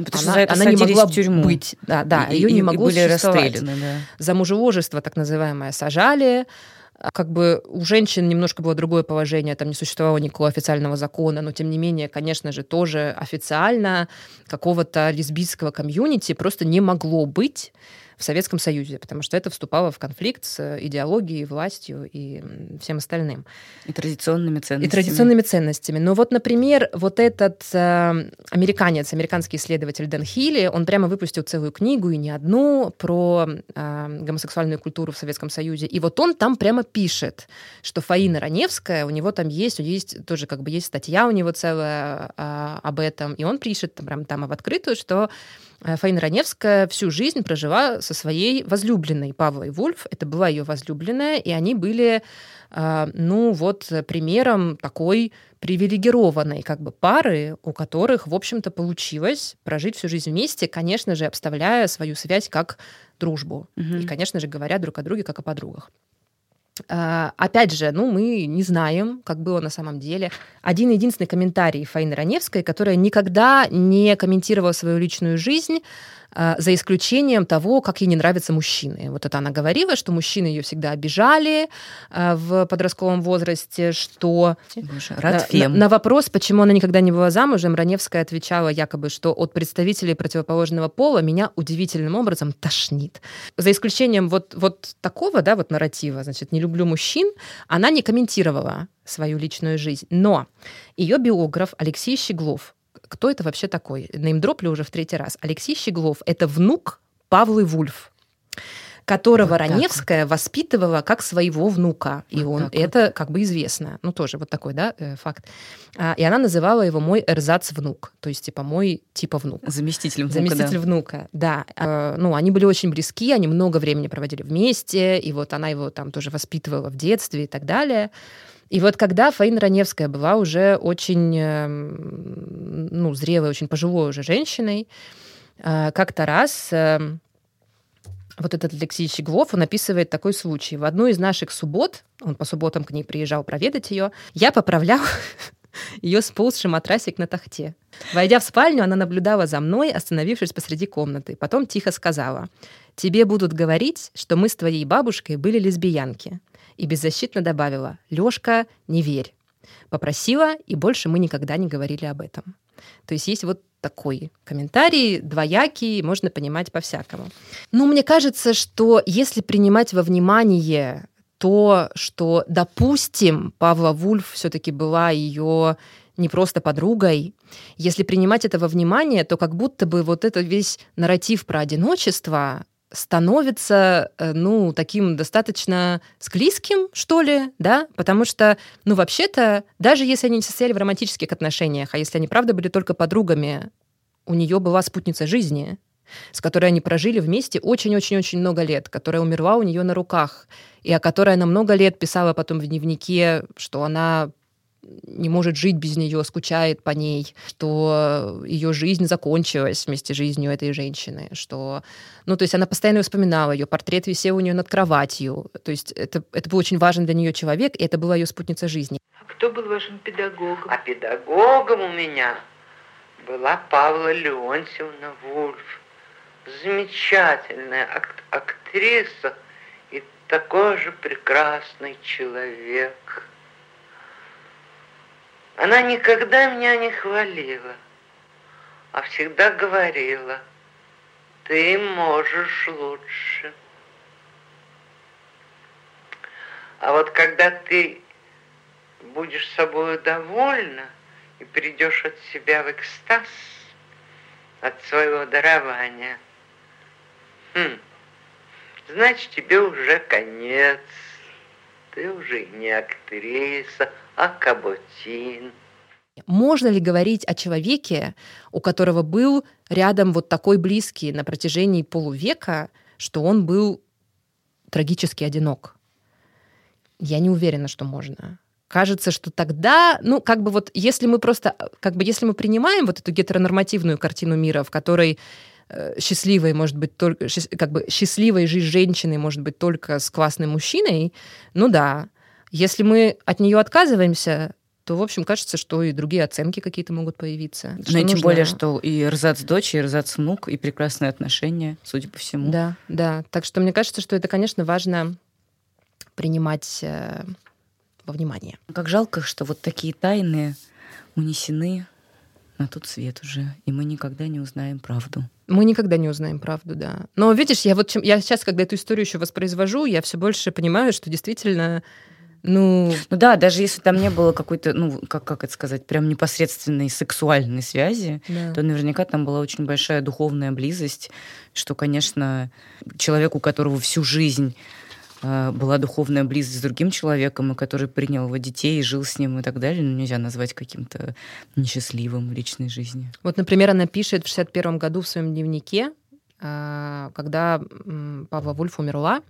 потому она, она не могла в тюрьму. быть, да, да, и, ее и, не могло и были существовать. Да. За мужеложество, так называемое, сажали, а как бы у женщин немножко было другое положение, там не существовало никакого официального закона, но тем не менее, конечно же, тоже официально какого-то лесбийского комьюнити просто не могло быть в Советском Союзе, потому что это вступало в конфликт с идеологией, властью и всем остальным. И традиционными ценностями. И традиционными ценностями. Но вот, например, вот этот э, американец, американский исследователь Дэн Хилли, он прямо выпустил целую книгу, и не одну, про э, гомосексуальную культуру в Советском Союзе. И вот он там прямо пишет, что Фаина Раневская, у него там есть, у есть тоже как бы есть статья у него целая э, об этом, и он пишет прям там в открытую, что Э, Фаина Раневская всю жизнь прожила со своей возлюбленной Павлой Вульф. Это была ее возлюбленная, и они были, э, ну вот, примером такой привилегированной как бы пары, у которых, в общем-то, получилось прожить всю жизнь вместе, конечно же, обставляя свою связь как дружбу. Угу. И, конечно же, говоря друг о друге как о подругах. А, опять же, ну, мы не знаем, как было на самом деле. Один единственный комментарий Фаины Раневской, которая никогда не комментировала свою личную жизнь, за исключением того, как ей не нравятся мужчины. Вот это она говорила, что мужчины ее всегда обижали а, в подростковом возрасте, что Боже, на, на вопрос, почему она никогда не была замужем, Раневская отвечала якобы, что от представителей противоположного пола меня удивительным образом тошнит. За исключением вот, вот такого, да, вот нарратива, значит, не люблю мужчин, она не комментировала свою личную жизнь. Но ее биограф Алексей Щеглов кто это вообще такой? Неймдроплю уже в третий раз. Алексей Щеглов — это внук Павлы Вульф которого вот Раневская вот. воспитывала как своего внука. И вот он это вот. как бы известно. Ну, тоже вот такой, да, э, факт. А, и она называла его мой эрзац-внук, то есть, типа, мой типа внук. Заместитель внука, Заместитель да. внука, да. А, ну, они были очень близки, они много времени проводили вместе, и вот она его там тоже воспитывала в детстве и так далее. И вот когда Фаина Раневская была уже очень, эм, ну, зрелой, очень пожилой уже женщиной, э, как-то раз эм, вот этот Алексей Щеглов, он описывает такой случай. В одну из наших суббот, он по субботам к ней приезжал проведать ее, я поправлял ее сползший матрасик на тахте. Войдя в спальню, она наблюдала за мной, остановившись посреди комнаты. Потом тихо сказала, «Тебе будут говорить, что мы с твоей бабушкой были лесбиянки и беззащитно добавила «Лёшка, не верь». Попросила, и больше мы никогда не говорили об этом. То есть есть вот такой комментарий, двоякий, можно понимать по-всякому. Ну, мне кажется, что если принимать во внимание то, что, допустим, Павла Вульф все-таки была ее не просто подругой. Если принимать это во внимание, то как будто бы вот этот весь нарратив про одиночество, становится, э, ну, таким достаточно склизким, что ли, да, потому что, ну, вообще-то, даже если они не состояли в романтических отношениях, а если они, правда, были только подругами, у нее была спутница жизни, с которой они прожили вместе очень-очень-очень много лет, которая умерла у нее на руках, и о которой она много лет писала потом в дневнике, что она не может жить без нее, скучает по ней, что ее жизнь закончилась вместе с жизнью этой женщины, что, ну, то есть она постоянно вспоминала ее, портрет висел у нее над кроватью, то есть это, это был очень важен для нее человек, и это была ее спутница жизни. А кто был вашим педагогом? А педагогом у меня была Павла Леонтьевна Вульф, замечательная ак- актриса и такой же прекрасный человек. Она никогда меня не хвалила, а всегда говорила, ты можешь лучше. А вот когда ты будешь собой довольна и придешь от себя в экстаз, от своего дарования. Хм. Значит, тебе уже конец. Ты уже не актриса, а каботин. Можно ли говорить о человеке, у которого был рядом вот такой близкий на протяжении полувека, что он был трагически одинок? Я не уверена, что можно. Кажется, что тогда, ну, как бы вот, если мы просто, как бы, если мы принимаем вот эту гетеронормативную картину мира, в которой э, счастливой может быть только, как бы счастливой жизнь женщины может быть только с классным мужчиной, ну да. Если мы от нее отказываемся, то, в общем, кажется, что и другие оценки какие-то могут появиться. Ну, и тем более, что и рзац дочь, и рзац внук, и прекрасные отношения, судя по всему. Да, да. Так что мне кажется, что это, конечно, важно принимать э, во внимание. Как жалко, что вот такие тайны унесены на тот свет уже, и мы никогда не узнаем правду. Мы никогда не узнаем правду, да. Но видишь, я вот чем, я сейчас, когда эту историю еще воспроизвожу, я все больше понимаю, что действительно ну... ну да, даже если там не было какой-то, ну, как, как это сказать, прям непосредственной сексуальной связи, да. то наверняка там была очень большая духовная близость, что, конечно, человеку, у которого всю жизнь э, была духовная близость с другим человеком, и который принял его детей и жил с ним и так далее, ну, нельзя назвать каким-то несчастливым в личной жизни. Вот, например, она пишет в 61 году в своем дневнике, э, когда Павла Вульф умерла,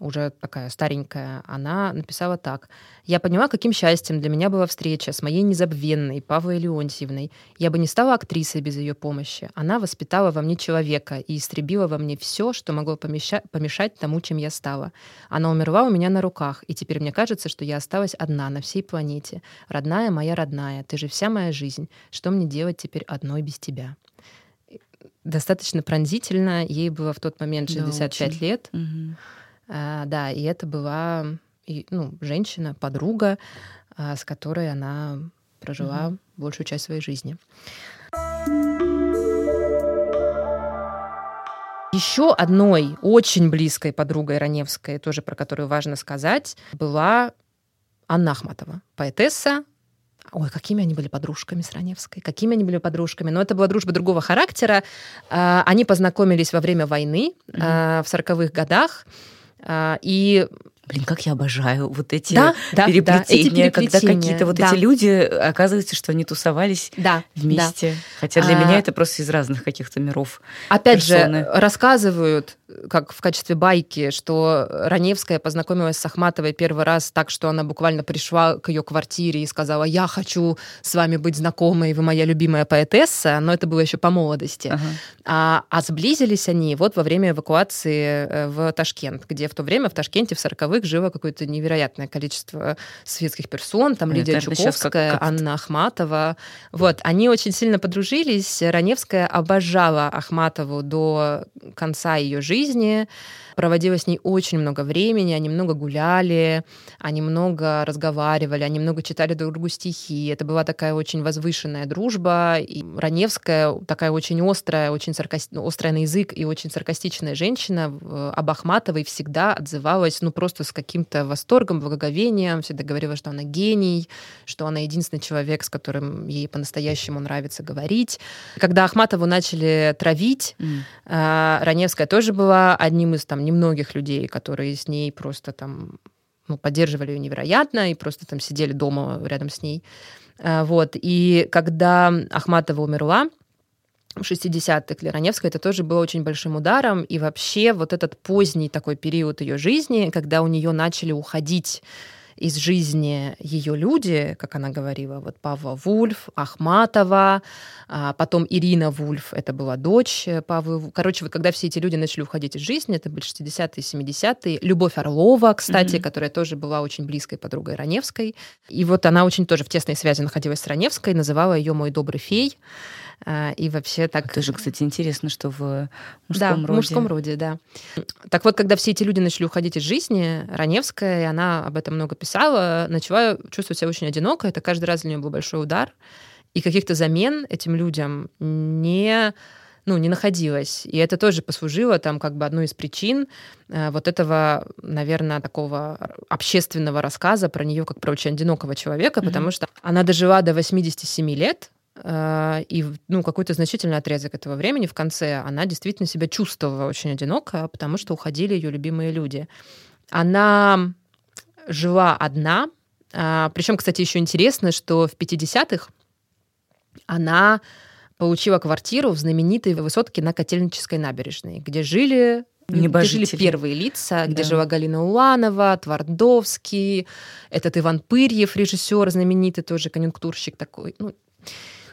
уже такая старенькая, она написала так. «Я поняла, каким счастьем для меня была встреча с моей незабвенной Павлой Леонтьевной. Я бы не стала актрисой без ее помощи. Она воспитала во мне человека и истребила во мне все, что могло помеща- помешать тому, чем я стала. Она умерла у меня на руках, и теперь мне кажется, что я осталась одна на всей планете. Родная моя родная, ты же вся моя жизнь. Что мне делать теперь одной без тебя?» Достаточно пронзительно. Ей было в тот момент 65 да, лет. Угу. А, да, и это была ну, женщина, подруга, а, с которой она прожила угу. большую часть своей жизни. Еще одной очень близкой подругой Раневской, тоже про которую важно сказать, была Анна Ахматова, поэтесса. Ой, какими они были подружками с Раневской, какими они были подружками. Но это была дружба другого характера. А, они познакомились во время войны mm-hmm. в 40-х годах. А, и Блин, как я обожаю вот эти да, переплетения, да, эти переплетения, когда какие-то вот да. эти люди, оказывается, что они тусовались да, вместе. Да. Хотя для а... меня это просто из разных каких-то миров. Опять персоны. же, рассказывают, как в качестве байки, что Раневская познакомилась с Ахматовой первый раз так, что она буквально пришла к ее квартире и сказала, я хочу с вами быть знакомой, вы моя любимая поэтесса, но это было еще по молодости. Ага. А, а сблизились они вот во время эвакуации э, в Ташкент, где в то время в Ташкенте в 40 40 жило какое-то невероятное количество светских персон, там Лидия это Чуковская, как, как... Анна Ахматова. Вот, они очень сильно подружились. Раневская обожала Ахматову до конца ее жизни проводила с ней очень много времени, они много гуляли, они много разговаривали, они много читали друг другу стихи. Это была такая очень возвышенная дружба. И Раневская такая очень острая, очень саркасти... Ну, острая на язык и очень саркастичная женщина об Ахматовой всегда отзывалась ну просто с каким-то восторгом, благоговением, всегда говорила, что она гений, что она единственный человек, с которым ей по-настоящему нравится говорить. Когда Ахматову начали травить, mm. Раневская тоже была одним из там немногих людей, которые с ней просто там ну, поддерживали ее невероятно и просто там сидели дома рядом с ней. А, вот. И когда Ахматова умерла, в 60-х для Раневской это тоже было очень большим ударом. И вообще вот этот поздний такой период ее жизни, когда у нее начали уходить из жизни ее люди, как она говорила, вот Павла Вульф, Ахматова, а потом Ирина Вульф, это была дочь Павла. Короче, вот когда все эти люди начали уходить из жизни, это были 60-е, 70-е. Любовь Орлова, кстати, mm-hmm. которая тоже была очень близкой подругой Раневской. И вот она очень тоже в тесной связи находилась с Раневской, называла ее «мой добрый фей». А, и вообще так... Это же, кстати, интересно, что в мужском да, роде. в мужском роде, да. Так вот, когда все эти люди начали уходить из жизни, Раневская, и она об этом много писала, начала чувствовать себя очень одиноко. Это каждый раз для нее был большой удар. И каких-то замен этим людям не ну, не находилось. И это тоже послужило там как бы одной из причин э, вот этого, наверное, такого общественного рассказа про нее как про очень одинокого человека, mm-hmm. потому что она дожила до 87 лет, и ну, какой-то значительный отрезок этого времени в конце она действительно себя чувствовала очень одиноко, потому что уходили ее любимые люди. Она жила одна, а, причем, кстати, еще интересно, что в 50-х она получила квартиру в знаменитой высотке на Котельнической набережной, где жили где жили первые лица, да. где жила Галина Уланова, Твардовский, этот Иван Пырьев, режиссер знаменитый, тоже конъюнктурщик такой. Ну,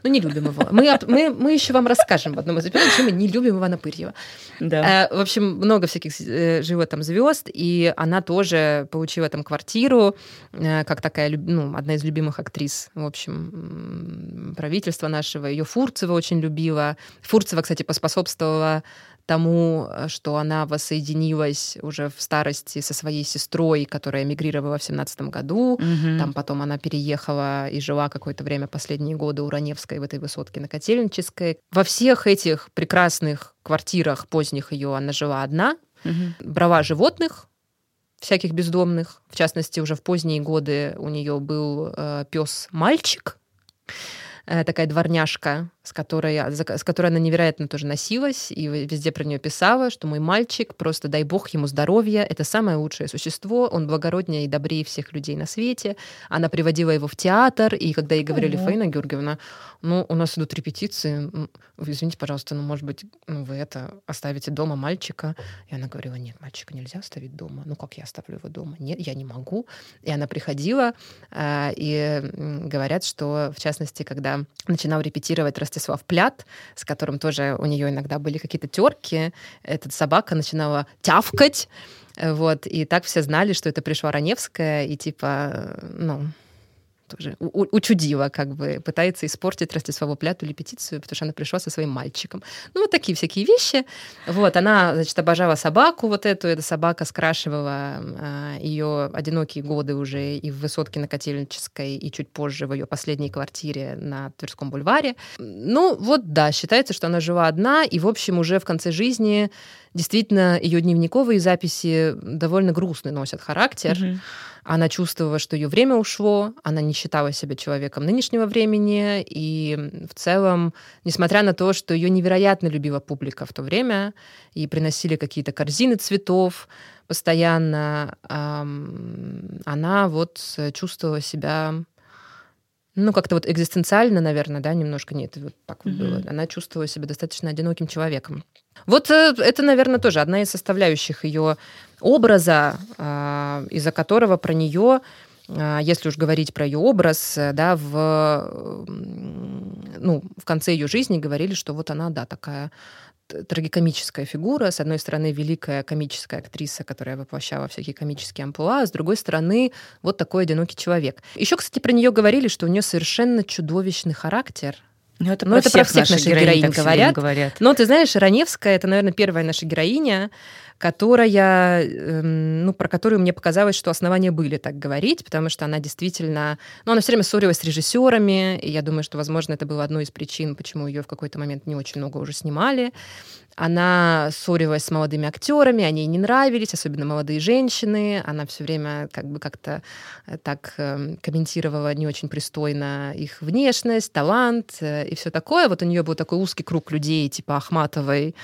ну, не любим его. Мы, мы, мы еще вам расскажем в одном из эпизодов, почему мы не любим Ивана Пырьева. Да. Э, в общем, много всяких э, живет там звезд, и она тоже получила там квартиру, э, как такая, ну, одна из любимых актрис, в общем, правительства нашего. Ее Фурцева очень любила. Фурцева, кстати, поспособствовала тому, э, что она воссоединилась уже в старости со своей сестрой, которая эмигрировала в семнадцатом году. Угу. Там потом она переехала и жила какое-то время, последние годы у Раневской в этой высотке на Котельнической. Во всех этих прекрасных квартирах поздних ее она жила одна, угу. брала животных, всяких бездомных. В частности, уже в поздние годы у нее был э, пес мальчик. Э, такая дворняжка, с которой, с которой она невероятно тоже носилась, и везде про нее писала, что мой мальчик, просто дай бог ему здоровья, это самое лучшее существо, он благороднее и добрее всех людей на свете. Она приводила его в театр, и когда ей говорили, угу. Фаина Георгиевна, ну, у нас идут репетиции, извините, пожалуйста, ну, может быть, ну, вы это оставите дома мальчика? И она говорила, нет, мальчика нельзя оставить дома. Ну, как я оставлю его дома? Нет, я не могу. И она приходила, э, и говорят, что, в частности, когда начинал репетировать Ростислав Плят, с которым тоже у нее иногда были какие-то терки, эта собака начинала тявкать, вот, и так все знали, что это пришла Раневская, и типа, ну, тоже учудила, как бы пытается испортить Ростиславу Пляту репетицию, потому что она пришла со своим мальчиком. Ну, вот такие всякие вещи. Вот, она, значит, обожала собаку вот эту, эта собака скрашивала э, ее одинокие годы уже и в высотке на Котельнической, и чуть позже в ее последней квартире на Тверском бульваре. Ну, вот, да, считается, что она жила одна, и, в общем, уже в конце жизни действительно ее дневниковые записи довольно грустный носят характер. Угу. Она чувствовала, что ее время ушло, она не считала себя человеком нынешнего времени, и в целом, несмотря на то, что ее невероятно любила публика в то время, и приносили какие-то корзины цветов постоянно, она вот чувствовала себя ну, как-то вот экзистенциально, наверное, да, немножко нет, вот так вот mm-hmm. было. Она чувствовала себя достаточно одиноким человеком. Вот э, это, наверное, тоже одна из составляющих ее образа, а, из-за которого про нее а, если уж говорить про ее образ, э, да, в, ну, в конце ее жизни говорили, что вот она, да, такая трагикомическая фигура. С одной стороны, великая комическая актриса, которая воплощала всякие комические амплуа, а с другой стороны, вот такой одинокий человек. Еще, кстати, про нее говорили, что у нее совершенно чудовищный характер. Ну, это, ну, про, это всех про всех наших героинь, героинь говорят. говорят. Но ты знаешь, Раневская это, наверное, первая наша героиня, которая, эм, ну, про которую мне показалось, что основания были так говорить, потому что она действительно, ну, она все время ссорилась с режиссерами, и я думаю, что, возможно, это было одной из причин, почему ее в какой-то момент не очень много уже снимали. Она ссорилась с молодыми актерами, они ей не нравились, особенно молодые женщины. Она все время как бы как-то э, так эм, комментировала не очень пристойно их внешность, талант э, и все такое. Вот у нее был такой узкий круг людей, типа Ахматовой,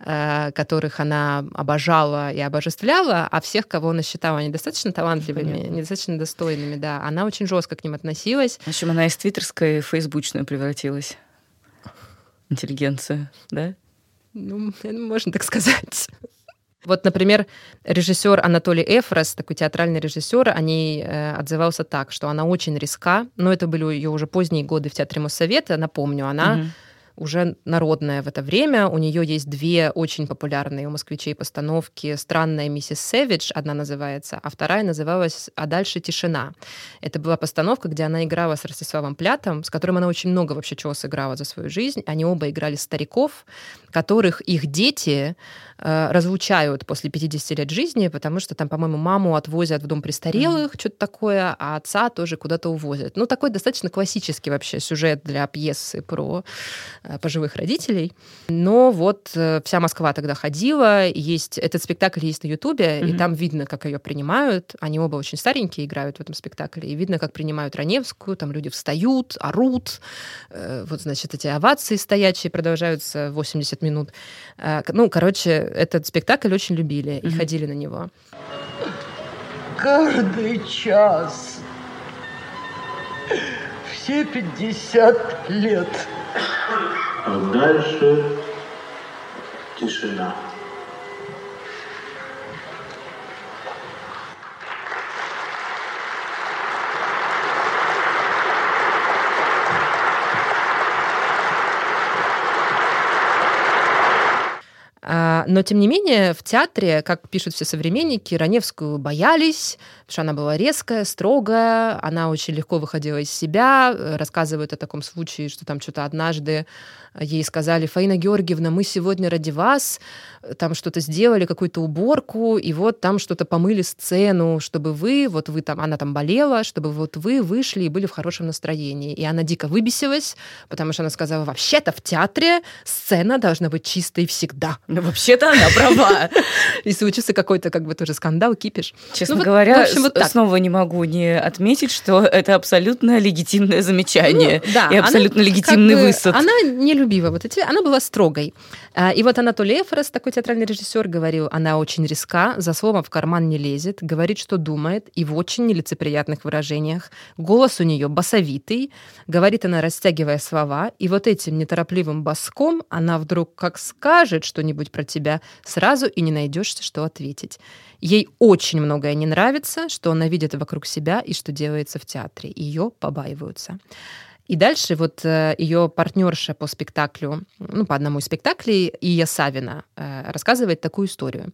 э, которых она обожала и обожествляла, а всех, кого она считала недостаточно талантливыми, Понятно. недостаточно достойными, да, она очень жестко к ним относилась. В общем, она из твиттерской в фейсбучную превратилась. Интеллигенция, да? Ну, можно так сказать. Вот, например, режиссер Анатолий Эфрос, такой театральный режиссер, о ней э, отзывался так, что она очень риска, но это были ее уже поздние годы в Театре Моссовета, напомню, она угу уже народная в это время. У нее есть две очень популярные у москвичей постановки. «Странная миссис Сэвидж» одна называется, а вторая называлась «А дальше тишина». Это была постановка, где она играла с Ростиславом Плятом, с которым она очень много вообще чего сыграла за свою жизнь. Они оба играли стариков, которых их дети э, разлучают после 50 лет жизни, потому что там, по-моему, маму отвозят в дом престарелых, mm-hmm. что-то такое, а отца тоже куда-то увозят. Ну, такой достаточно классический вообще сюжет для пьесы про пожилых родителей. Но вот э, вся Москва тогда ходила, есть этот спектакль есть на Ютубе, mm-hmm. и там видно, как ее принимают. Они оба очень старенькие играют в этом спектакле, и видно, как принимают Раневскую, там люди встают, орут, вот, значит, эти овации стоячие продолжаются 80 минут. Ну, короче, этот спектакль очень любили mm-hmm. и ходили на него. Каждый час все 50 лет. А дальше тишина. Но, тем не менее, в театре, как пишут все современники, Раневскую боялись, потому что она была резкая, строгая, она очень легко выходила из себя, рассказывает о таком случае, что там что-то однажды ей сказали, Фаина Георгиевна, мы сегодня ради вас там что-то сделали, какую-то уборку, и вот там что-то помыли сцену, чтобы вы, вот вы там, она там болела, чтобы вот вы вышли и были в хорошем настроении. И она дико выбесилась, потому что она сказала, вообще-то в театре сцена должна быть чистой всегда. Ну, вообще-то она права. И случился какой-то как бы тоже скандал, кипиш. Честно ну, говоря, снова не могу не отметить, что это абсолютно легитимное замечание ну, и абсолютно легитимный высад. Она не любила вот эти, она была строгой. А, и вот Анатолий Эфрос, такой театральный режиссер, говорил, она очень риска, за словом в карман не лезет, говорит, что думает, и в очень нелицеприятных выражениях. Голос у нее басовитый, говорит она, растягивая слова, и вот этим неторопливым баском она вдруг как скажет что-нибудь про тебя, сразу и не найдешься, что ответить. Ей очень многое не нравится, что она видит вокруг себя и что делается в театре. Ее побаиваются. И дальше вот э, ее партнерша по спектаклю, ну, по одному из спектаклей, Ия Савина, э, рассказывает такую историю.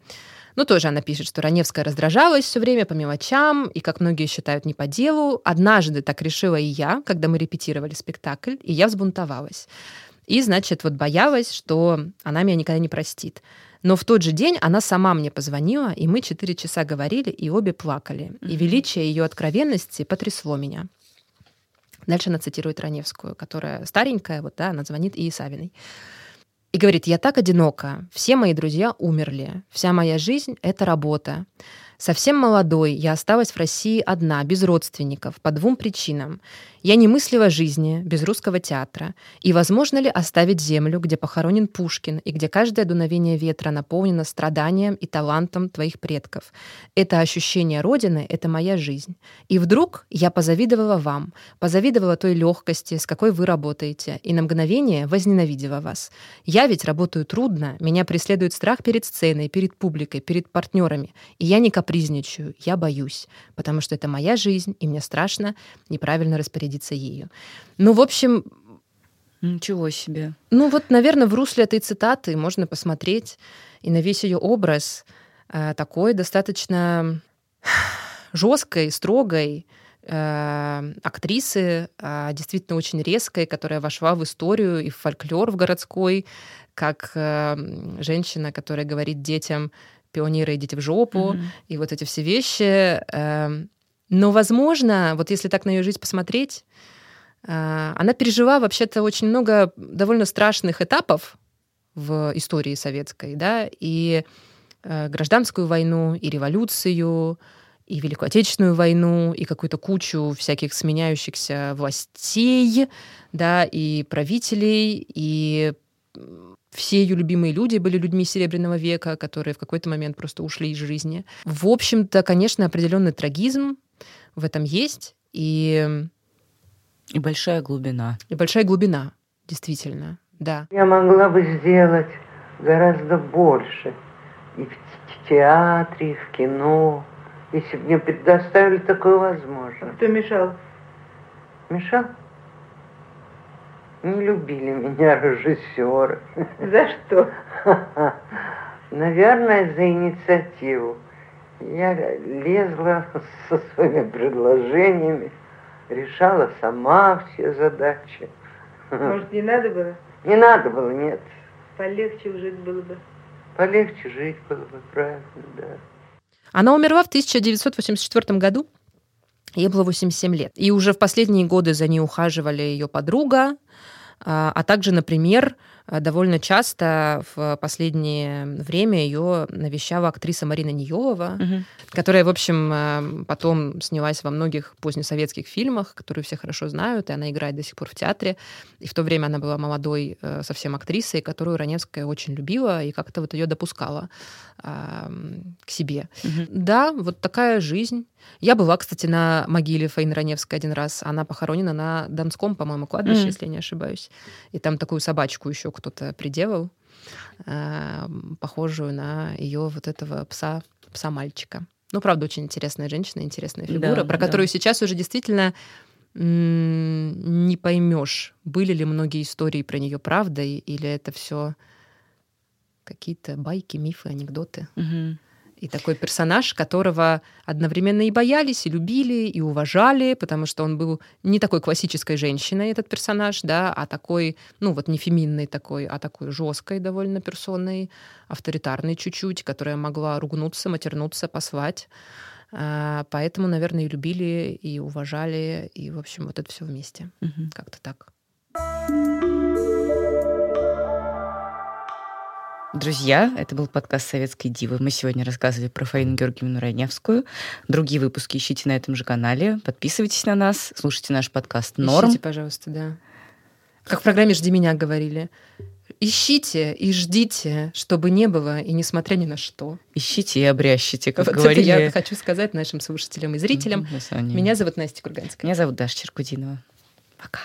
Ну, тоже она пишет, что Раневская раздражалась все время по мелочам, и, как многие считают, не по делу. Однажды так решила и я, когда мы репетировали спектакль, и я взбунтовалась. И, значит, вот боялась, что она меня никогда не простит. Но в тот же день она сама мне позвонила, и мы четыре часа говорили, и обе плакали. И величие ее откровенности потрясло меня. Дальше она цитирует Раневскую, которая старенькая, вот, да, она звонит и Савиной. И говорит, я так одинока, все мои друзья умерли, вся моя жизнь — это работа. Совсем молодой я осталась в России одна, без родственников, по двум причинам. Я не мыслила жизни без русского театра. И возможно ли оставить землю, где похоронен Пушкин, и где каждое дуновение ветра наполнено страданием и талантом твоих предков? Это ощущение Родины — это моя жизнь. И вдруг я позавидовала вам, позавидовала той легкости, с какой вы работаете, и на мгновение возненавидела вас. Я ведь работаю трудно, меня преследует страх перед сценой, перед публикой, перед партнерами. И я не капризничаю, я боюсь, потому что это моя жизнь, и мне страшно неправильно распорядиться распорядиться ею. Ну, в общем... Ничего себе. Ну, вот, наверное, в русле этой цитаты можно посмотреть и на весь ее образ э, такой достаточно жесткой, строгой, э, актрисы, э, действительно очень резкой, которая вошла в историю и в фольклор в городской, как э, женщина, которая говорит детям пионеры идите в жопу, mm-hmm. и вот эти все вещи. Э, но, возможно, вот если так на ее жизнь посмотреть, а, она пережила вообще-то очень много довольно страшных этапов в истории советской, да, и э, гражданскую войну, и революцию, и Великую Отечественную войну, и какую-то кучу всяких сменяющихся властей, да, и правителей, и все ее любимые люди были людьми Серебряного века, которые в какой-то момент просто ушли из жизни. В общем-то, конечно, определенный трагизм, в этом есть. И... И большая глубина. И большая глубина, действительно, да. Я могла бы сделать гораздо больше. И в театре, и в кино, если бы мне предоставили такую возможность. Кто мешал? Мешал? Не любили меня режиссеры. За что? Наверное, за инициативу. Я лезла со своими предложениями, решала сама все задачи. Может, не надо было? Не надо было, нет. Полегче жить было бы. Полегче жить было бы, правильно, да. Она умерла в 1984 году. Ей было 87 лет. И уже в последние годы за ней ухаживали ее подруга, А, а также, например, довольно часто в последнее время ее навещала актриса Марина Ниелова, угу. которая, в общем, потом снялась во многих позднесоветских фильмах, которые все хорошо знают, и она играет до сих пор в театре. И в то время она была молодой совсем актрисой, которую Раневская очень любила и как-то вот ее допускала к себе. Угу. Да, вот такая жизнь. Я была, кстати, на могиле Фаины Раневской один раз. Она похоронена на Донском, по-моему, кладбище, mm. если я не ошибаюсь. И там такую собачку еще кто-то приделал, э, похожую на ее вот этого пса, пса-мальчика. Ну, правда, очень интересная женщина, интересная фигура, да, про да. которую сейчас уже действительно не поймешь, были ли многие истории про нее правдой, или это все какие-то байки, мифы, анекдоты. Угу. И такой персонаж, которого одновременно и боялись, и любили, и уважали, потому что он был не такой классической женщиной, этот персонаж, да, а такой, ну вот не феминной такой, а такой жесткой довольно персоной, авторитарной чуть-чуть, которая могла ругнуться, матернуться, послать. А, поэтому, наверное, и любили, и уважали, и, в общем, вот это все вместе. Угу. Как-то так. Друзья, это был подкаст «Советской дивы». Мы сегодня рассказывали про Фаину Георгиевну Раневскую. Другие выпуски ищите на этом же канале. Подписывайтесь на нас, слушайте наш подкаст «Норм». Ищите, пожалуйста, да. Как в программе «Жди меня» говорили. Ищите и ждите, чтобы не было, и несмотря ни на что. Ищите и обрящите, как вот говорили. Это я хочу сказать нашим слушателям и зрителям. Меня зовут Настя Курганская. Меня зовут Даша Черкудинова. Пока.